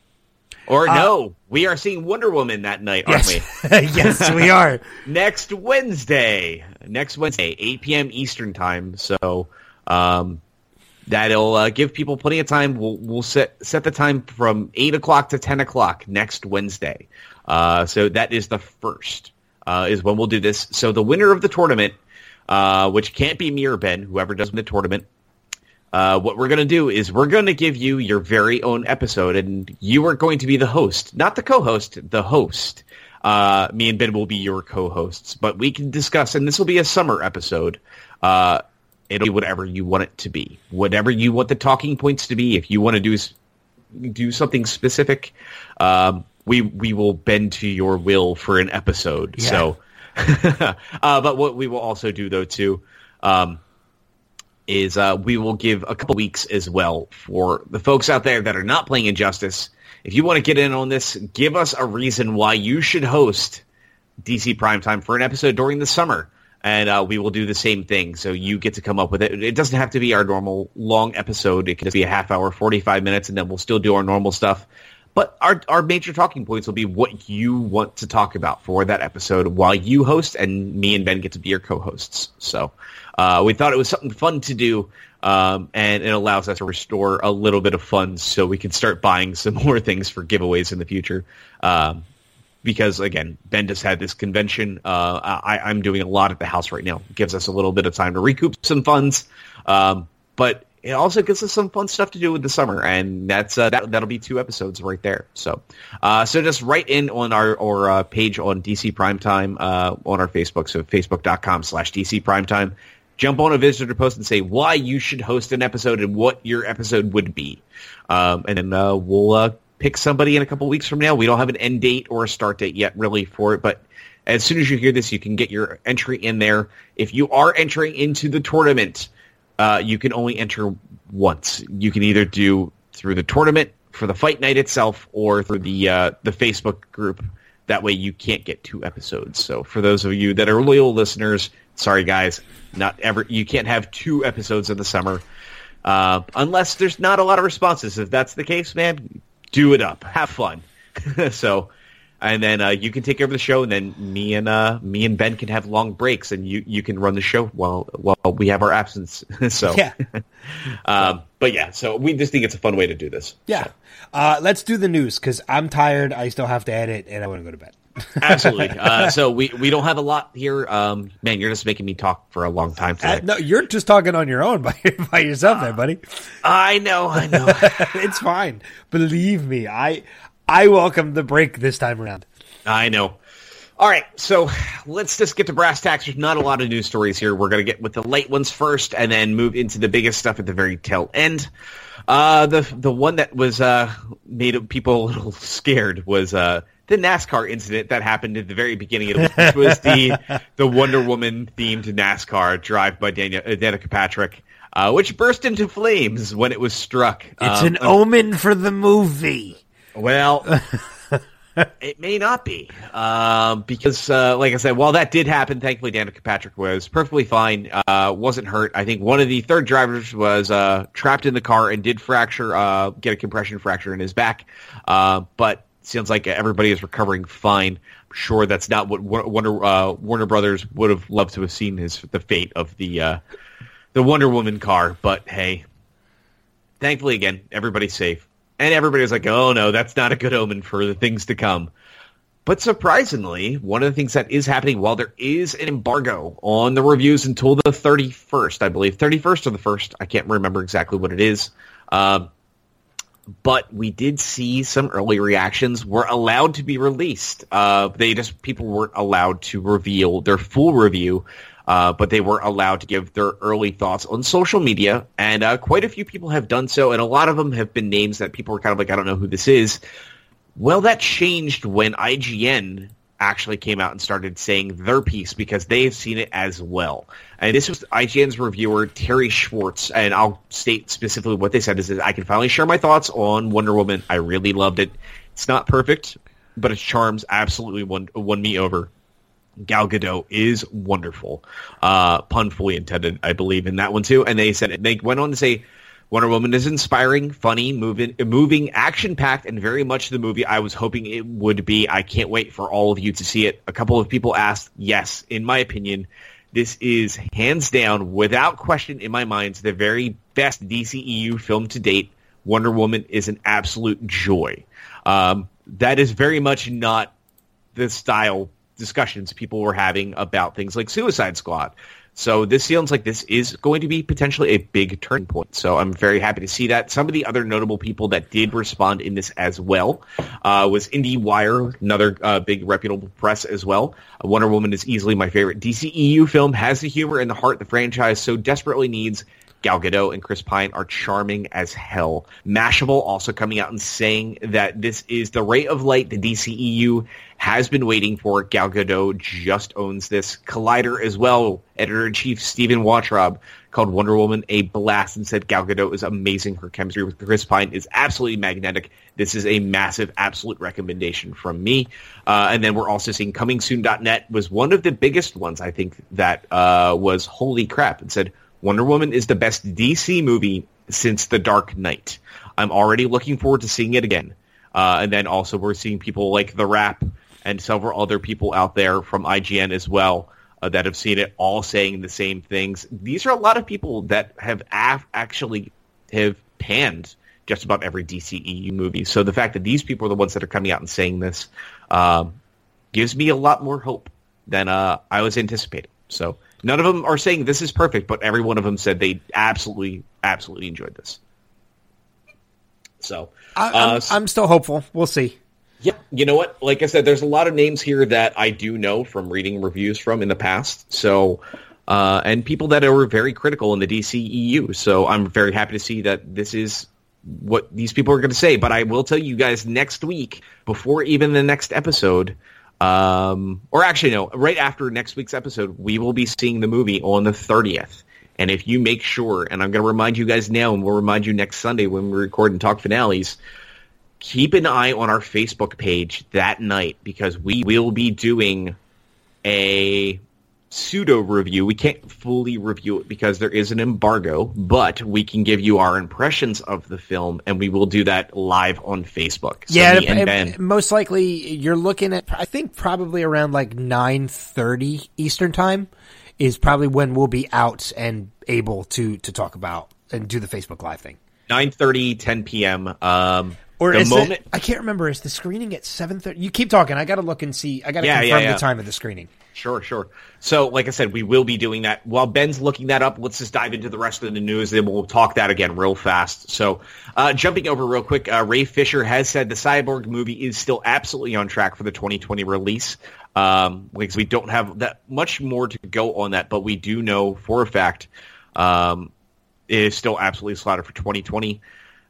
Or uh, no, we are seeing Wonder Woman that night, aren't yes. we? yes, we are. next Wednesday, next Wednesday, 8 p.m. Eastern time. So um, that'll uh, give people plenty of time. We'll, we'll set set the time from 8 o'clock to 10 o'clock next Wednesday. Uh, so that is the first uh, is when we'll do this. So the winner of the tournament, uh, which can't be me or Ben, whoever does win the tournament, uh, what we're going to do is we're going to give you your very own episode, and you are going to be the host, not the co-host, the host. Uh, me and Ben will be your co-hosts, but we can discuss, and this will be a summer episode. Uh, it'll be whatever you want it to be, whatever you want the talking points to be. If you want to do do something specific, um, we we will bend to your will for an episode. Yeah. So, uh, but what we will also do though too. Um, is uh, we will give a couple weeks as well for the folks out there that are not playing Injustice. If you want to get in on this, give us a reason why you should host DC Primetime for an episode during the summer, and uh, we will do the same thing. So you get to come up with it. It doesn't have to be our normal long episode. It can just be a half hour, 45 minutes, and then we'll still do our normal stuff. But our our major talking points will be what you want to talk about for that episode while you host, and me and Ben get to be your co-hosts. So uh, we thought it was something fun to do, um, and it allows us to restore a little bit of funds so we can start buying some more things for giveaways in the future. Um, because again, Ben just had this convention. Uh, I, am doing a lot at the house right now. It gives us a little bit of time to recoup some funds, um, but it also gives us some fun stuff to do with the summer, and that's uh, that, that'll be two episodes right there. So, uh, so just write in on our or uh, page on DC Primetime uh, on our Facebook, so facebook.com slash DC Primetime jump on a visitor post and say why you should host an episode and what your episode would be. Um, and then uh, we'll uh, pick somebody in a couple weeks from now. We don't have an end date or a start date yet really for it, but as soon as you hear this, you can get your entry in there. If you are entering into the tournament, uh, you can only enter once. You can either do through the tournament for the fight night itself or through the uh, the Facebook group. That way you can't get two episodes. So for those of you that are loyal listeners, sorry guys, not ever. You can't have two episodes in the summer uh, unless there's not a lot of responses. If that's the case, man, do it up, have fun. so, and then uh, you can take of the show, and then me and uh, me and Ben can have long breaks, and you you can run the show while while we have our absence. so yeah. um, but yeah, so we just think it's a fun way to do this. Yeah, so. uh, let's do the news because I'm tired. I still have to edit, and I want to go to bed. Absolutely. Uh, so we, we don't have a lot here. Um, man, you're just making me talk for a long time today. Uh, no, you're just talking on your own by, by yourself, there, buddy. I know, I know. it's fine. Believe me, I I welcome the break this time around. I know. All right, so let's just get to brass tacks. There's not a lot of news stories here. We're going to get with the late ones first, and then move into the biggest stuff at the very tail end. Uh, the the one that was uh, made people a little scared was uh, the NASCAR incident that happened at the very beginning of the week, which was the the Wonder Woman themed NASCAR drive by Daniel, uh, Danica Patrick, uh, which burst into flames when it was struck. It's um, an omen for the movie. Well, it may not be um, because, uh, like I said, while that did happen, thankfully Danica Patrick was perfectly fine, uh, wasn't hurt. I think one of the third drivers was uh, trapped in the car and did fracture, uh, get a compression fracture in his back, uh, but sounds like everybody is recovering fine. I'm sure that's not what Wonder uh, Warner Brothers would have loved to have seen is the fate of the the Wonder Woman car, but hey, thankfully again everybody's safe and everybody was like, "Oh no, that's not a good omen for the things to come." But surprisingly, one of the things that is happening while there is an embargo on the reviews until the 31st, I believe, 31st or the 1st, I can't remember exactly what it is. Um, but we did see some early reactions were allowed to be released. Uh, they just people weren't allowed to reveal their full review uh, but they were allowed to give their early thoughts on social media, and uh, quite a few people have done so, and a lot of them have been names that people are kind of like, I don't know who this is. Well, that changed when IGN actually came out and started saying their piece because they've seen it as well. And this was IGN's reviewer, Terri Schwartz, and I'll state specifically what they said is that I can finally share my thoughts on Wonder Woman. I really loved it. It's not perfect, but its charms absolutely won, won me over. Gal Gadot is wonderful. Uh, pun fully intended, I believe, in that one too. And they said they went on to say Wonder Woman is inspiring, funny, moving, moving, action packed, and very much the movie I was hoping it would be. I can't wait for all of you to see it. A couple of people asked, yes, in my opinion, this is hands down, without question, in my mind, the very best DCEU film to date. Wonder Woman is an absolute joy. Um, that is very much not the style discussions people were having about things like Suicide Squad. So this sounds like this is going to be potentially a big turning point. So I'm very happy to see that. Some of the other notable people that did respond in this as well uh, was IndieWire, another uh, big reputable press as well. Uh, Wonder Woman is easily my favorite DCEU film, has the humor and the heart the franchise so desperately needs. Gal Gadot and Chris Pine are charming as hell. Mashable also coming out and saying that this is the ray of light the DCEU has been waiting for. Gal Gadot just owns this. Collider as well. Editor-in-Chief Steven Weintraub called Wonder Woman a blast and said Gal Gadot is amazing. Her chemistry with Chris Pine is absolutely magnetic. This is a massive, absolute recommendation from me. Uh, and then we're also seeing ComingSoon.net was one of the biggest ones, I think, that uh, was holy crap and said, Wonder Woman is the best DC movie since The Dark Knight. I'm already looking forward to seeing it again. Uh, and then also we're seeing people like The Wrap and several other people out there from IGN as well uh, that have seen it all saying the same things. These are a lot of people that have af- actually have panned just about every DCEU movie. So the fact that these people are the ones that are coming out and saying this um, gives me a lot more hope than uh, I was anticipating. So None of them are saying this is perfect, but every one of them said they absolutely, absolutely enjoyed this. So I, am uh, I'm still hopeful. We'll see. Yeah, you know what? Like I said, there's a lot of names here that I do know from reading reviews from in the past. So, uh, and people that are very critical in the DCEU. So I'm very happy to see that this is what these people are going to say. But I will tell you guys next week, before even the next episode, um, or actually, no, right after next week's episode, we will be seeing the movie on the 30th. And if you make sure, and I'm going to remind you guys now, and we'll remind you next Sunday when we record and talk finales, keep an eye on our Facebook page that night because we will be doing a pseudo review. We can't fully review it because there is an embargo, but we can give you our impressions of the film, and we will do that live on Facebook. So yeah, it, ben, most likely you're looking at. I think probably around like nine thirty Eastern time is probably when we'll be out and able to to talk about and do the Facebook Live thing. 9.30, 10 p.m. Um, or the moment it, I can't remember. Is the screening at seven thirty? You keep talking. I got to look and see. I got to yeah, confirm yeah, yeah. the time of the screening. Sure, sure. So, like I said, we will be doing that. While Ben's looking that up, let's just dive into the rest of the news, then we'll talk that again real fast. So, uh, jumping over real quick, uh, Ray Fisher has said the Cyborg movie is still absolutely on track for the 2020 release. Um, because we don't have that much more to go on that, but we do know for a fact um, it is still absolutely slotted for 2020.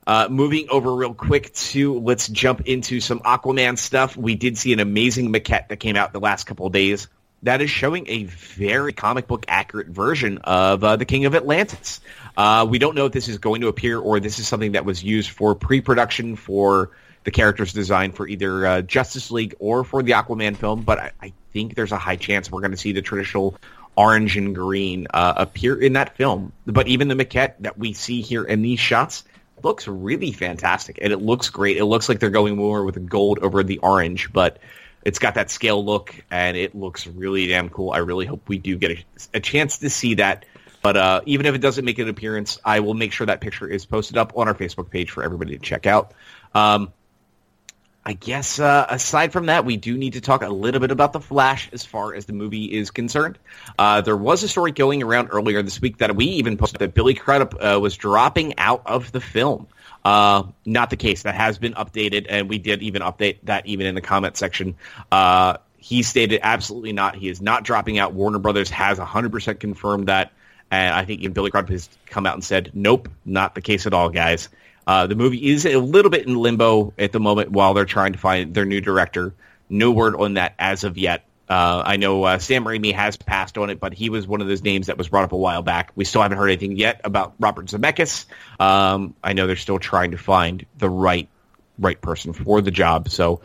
Uh, moving over real quick to let's jump into some Aquaman stuff. We did see an amazing maquette that came out the last couple days that is showing a very comic book accurate version of uh, the King of Atlantis. Uh, we don't know if this is going to appear or this is something that was used for pre-production for the character's design for either uh, Justice League or for the Aquaman film, but I, I think there's a high chance we're going to see the traditional orange and green uh, appear in that film. But even the maquette that we see here in these shots looks really fantastic, and it looks great. It looks like they're going more with the gold over the orange, but it's got that scale look, and it looks really damn cool. I really hope we do get a, a chance to see that. But uh, even if it doesn't make an appearance, I will make sure that picture is posted up on our Facebook page for everybody to check out. Um, I guess uh, aside from that, we do need to talk a little bit about the Flash as far as the movie is concerned. Uh, there was a story going around earlier this week that we even posted that Billy Crudup uh, was dropping out of the film. Uh, not the case. That has been updated, and we did even update that even in the comment section. Uh, he stated absolutely not. He is not dropping out. Warner Brothers has 100% confirmed that, and I think even Billy Crudup has come out and said, "Nope, not the case at all, guys." Uh, the movie is a little bit in limbo at the moment while they're trying to find their new director. No word on that as of yet. Uh, I know uh, Sam Raimi has passed on it, but he was one of those names that was brought up a while back. We still haven't heard anything yet about Robert Zemeckis. Um, I know they're still trying to find the right right person for the job. So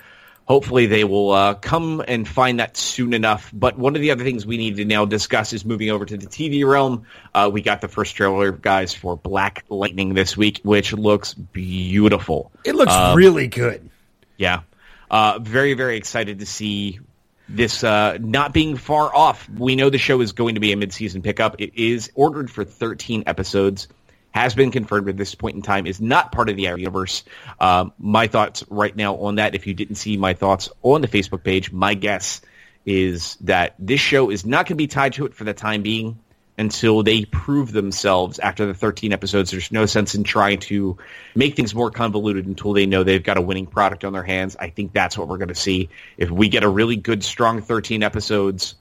hopefully they will uh, come and find that soon enough. But one of the other things we need to now discuss is moving over to the TV realm. Uh, we got the first trailer, guys, for Black Lightning this week, which looks beautiful. It looks um, really good. Yeah. Uh, very, very excited to see this uh, not being far off. We know the show is going to be a mid-season pickup. It is ordered for 13 episodes. Has been confirmed at this point in time. Is not part of the Arrow universe. Um, my thoughts right now on that. If you didn't see my thoughts on the Facebook page, my guess is that this show is not going to be tied to it for the time being until they prove themselves after the 13 episodes. There's no sense in trying to make things more convoluted until they know they've got a winning product on their hands. I think that's what we're going to see. If we get a really good, strong 13 episodes,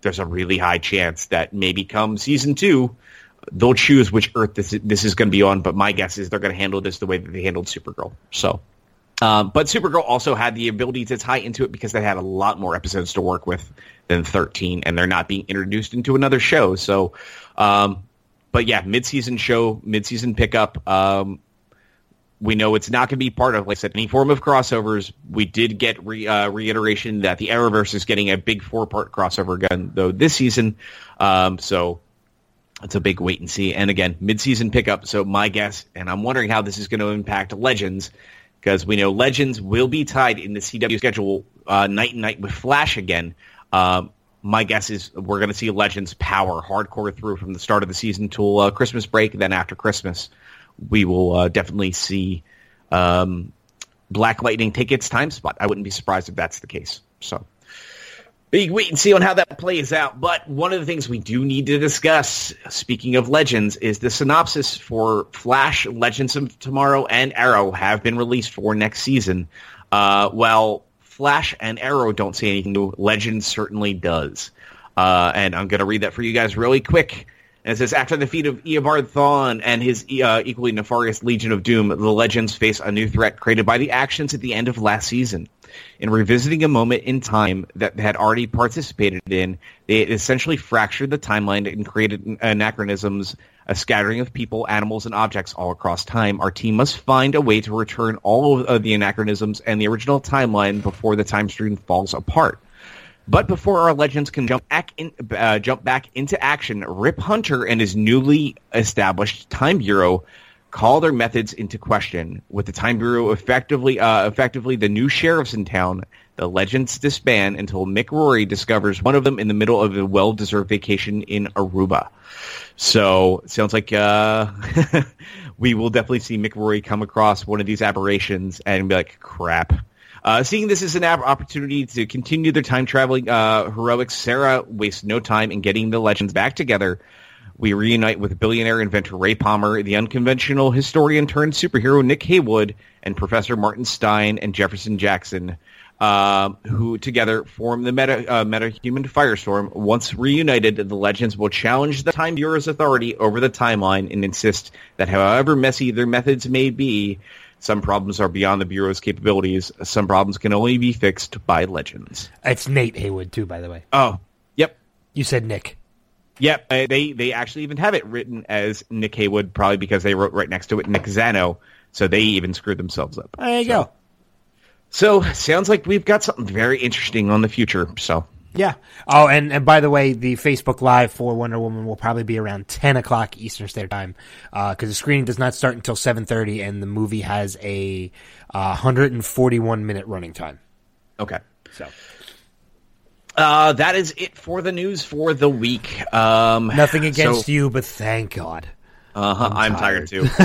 there's a really high chance that maybe come season two, they'll choose which Earth this, this is going to be on. But my guess is they're going to handle this the way that they handled Supergirl. So um, but Supergirl also had the ability to tie into it because they had a lot more episodes to work with than 13, and they're not being introduced into another show. So, um, but yeah, mid-season show, mid-season pickup. Um, we know it's not going to be part of, like I said, any form of crossovers. We did get re, uh, reiteration that the Arrowverse is getting a big four-part crossover again, though, this season. Um, so it's a big wait and see. And again, mid-season pickup. So my guess, and I'm wondering how this is going to impact Legends, because we know Legends will be tied in the CW schedule uh, night and night with Flash again. Um, my guess is we're going to see Legends power hardcore through from the start of the season till uh, Christmas break. Then after Christmas, we will uh, definitely see um, Black Lightning take its time spot. I wouldn't be surprised if that's the case. So big wait and see on how that plays out. But one of the things we do need to discuss, speaking of Legends, is the synopsis for Flash, Legends of Tomorrow, and Arrow have been released for next season. Uh, well, Flash and Arrow don't say anything new. Legends certainly does. Uh, and I'm going to read that for you guys really quick. And it says, after the defeat of Eobard Thawne and his uh, equally nefarious Legion of Doom, the Legends face a new threat created by the actions at the end of last season. In revisiting a moment in time that they had already participated in, they essentially fractured the timeline and created anachronisms, a scattering of people, animals, and objects all across time. Our team must find a way to return all of the anachronisms and the original timeline before the time stream falls apart. But before our legends can jump back, in, uh, jump back into action, Rip Hunter and his newly established Time Bureau call their methods into question. With the Time Bureau effectively, uh, effectively the new sheriffs in town, the legends disband until Mick Rory discovers one of them in the middle of a well-deserved vacation in Aruba. So sounds like uh, we will definitely see Mick Rory come across one of these aberrations and be like, crap. Uh, seeing this as an opportunity to continue their time traveling uh, heroics, Sara wastes no time in getting the legends back together we reunite with billionaire inventor Ray Palmer, the unconventional historian turned superhero Nick Haywood, and Professor Martin Stein and Jefferson Jackson, uh, who together form the meta, uh, meta-human firestorm. Once reunited, the legends will challenge the Time Bureau's authority over the timeline and insist that however messy their methods may be, some problems are beyond the Bureau's capabilities. Some problems can only be fixed by legends. It's Nate Haywood, too, by the way. Oh, yep. You said Nick. Yep, uh, they they actually even have it written as Nick Haywood, probably because they wrote right next to it Nick Zano, so they even screwed themselves up. There you so, go. So sounds like we've got something very interesting on the future. So Yeah. Oh, and, and by the way, the Facebook Live for Wonder Woman will probably be around 10 o'clock Eastern Standard Time because the screening does not start until 7.30 and the movie has a uh, 141 minute running time. okay. So Uh, that is it for the news for the week. Um, Nothing against so, you, but thank God. Uh-huh, I'm, tired, too.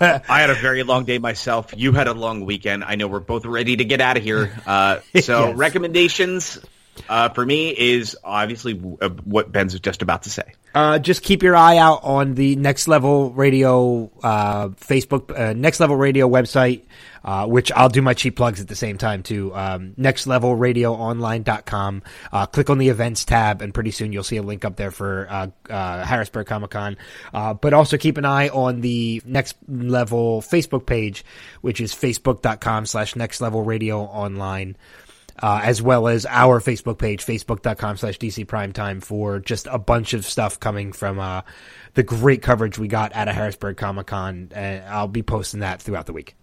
I had a very long day myself. You had a long weekend. I know we're both ready to get out of here. Uh, so Yes. recommendations uh, for me is obviously uh, what Ben's just about to say. Uh, just keep your eye out on the Next Level Radio uh, Facebook, uh, Next Level Radio website, uh, which I'll do my cheap plugs at the same time too. Um, nextlevelradioonline.com. Uh, click on the events tab, and pretty soon you'll see a link up there for uh, uh, Harrisburg Comic Con. Uh, but also keep an eye on the Next Level Facebook page, which is facebook.com slash Next Level Radio Online uh, as well as our Facebook page, facebook.com slash DC Primetime for just a bunch of stuff coming from uh, the great coverage we got at a Harrisburg Comic Con. And I'll be posting that throughout the week.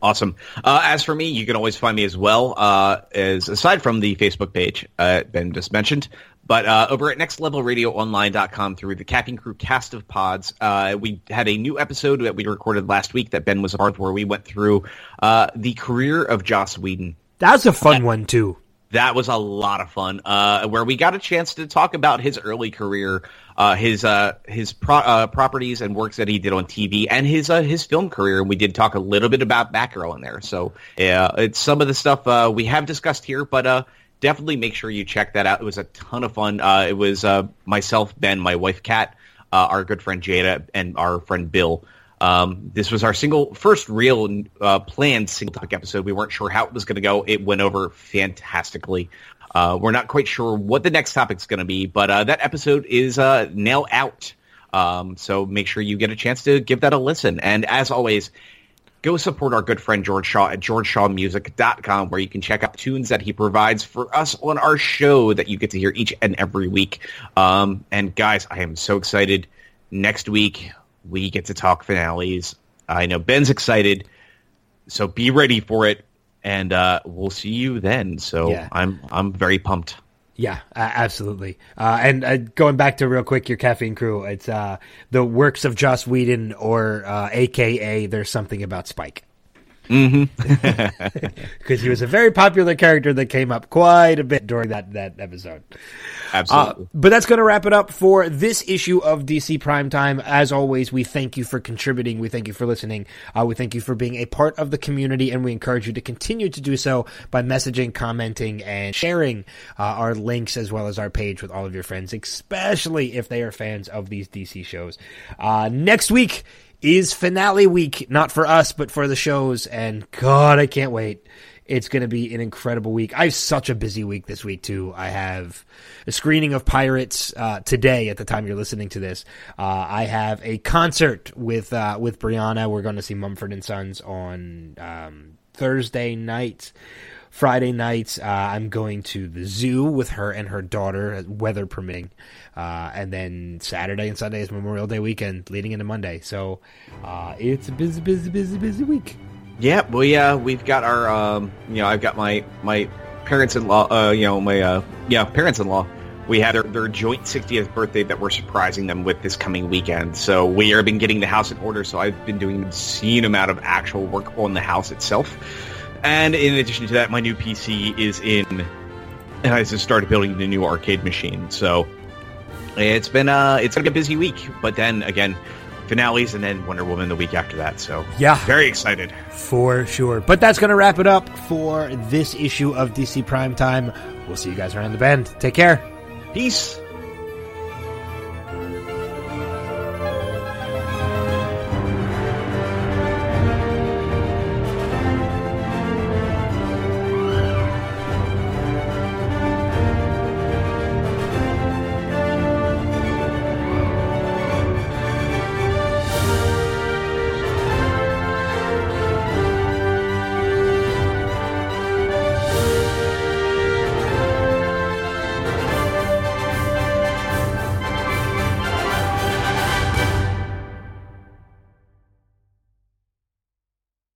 Awesome. Uh, as for me, you can always find me as well, uh, as aside from the Facebook page uh, Ben just mentioned, but uh, over at nextlevelradioonline.com through the Capping Crew cast of pods, uh, we had a new episode that we recorded last week that Ben was a part of where we went through uh, the career of Joss Whedon. That was a fun one, too. That was a lot of fun, uh, where we got a chance to talk about his early career, uh, his uh, his pro- uh, properties and works that he did on TV, and his uh, his film career. And we did talk a little bit about Batgirl in there. So yeah, it's some of the stuff uh, we have discussed here, but uh, definitely make sure you check that out. It was a ton of fun. Uh, it was uh, myself, Ben, my wife, Kat, uh, our good friend Jada, and our friend Bill. Um, this was our single first real uh, planned single topic episode. We weren't sure how it was going to go. It went over fantastically. Uh, we're not quite sure what the next topic's going to be, but uh, that episode is uh, now out. Um, so make sure you get a chance to give that a listen. And as always, go support our good friend George Shaw at georgeshawmusic.com where you can check out tunes that he provides for us on our show that you get to hear each and every week. Um, and guys, I am so excited. Next week, we get to talk finales. I know Ben's excited, so be ready for it. And uh, we'll see you then. So Yeah. I'm I'm very pumped. Yeah, uh, absolutely. Uh, and uh, going back to real quick, your caffeine crew, it's uh, the works of Joss Whedon or uh, AKA There's Something About Spike. Mm-hmm. Because he was a very popular character that came up quite a bit during that, that episode. Uh, Absolutely. but that's going to wrap it up for this issue of DC Primetime. As always, we thank you for contributing. We thank you for listening. Uh, we thank you for being a part of the community, and we encourage you to continue to do so by messaging, commenting, and sharing uh, our links as well as our page with all of your friends, especially if they are fans of these DC shows. Uh, next week is finale week, not for us, but for the shows, and God, I can't wait. It's going to be an incredible week. I have such a busy week this week too. I have a screening of Pirates uh, today. At the time you're listening to this, uh, I have a concert with uh, with Brianna. We're going to see Mumford and Sons on um, Thursday night. Friday nights, uh, I'm going to the zoo with her and her daughter, weather permitting. Uh, and then Saturday and Sunday is Memorial Day weekend, leading into Monday. So uh, it's a busy, busy, busy, busy week. Yeah, well, yeah, we've got our, um, you know, I've got my my parents-in-law, uh, you know, my uh, yeah, parents-in-law. We had their, their joint 60th birthday that we're surprising them with this coming weekend. So we have been getting the house in order. So I've been doing an obscene amount of actual work on the house itself. And in addition to that, my new PC is in, and I just started building the new arcade machine. So it's been uh, it's like a busy week. But then again, finales and then Wonder Woman the week after that. So Yeah. very excited. For sure. But that's going to wrap it up for this issue of DC Primetime. We'll see you guys around the bend. Take care. Peace.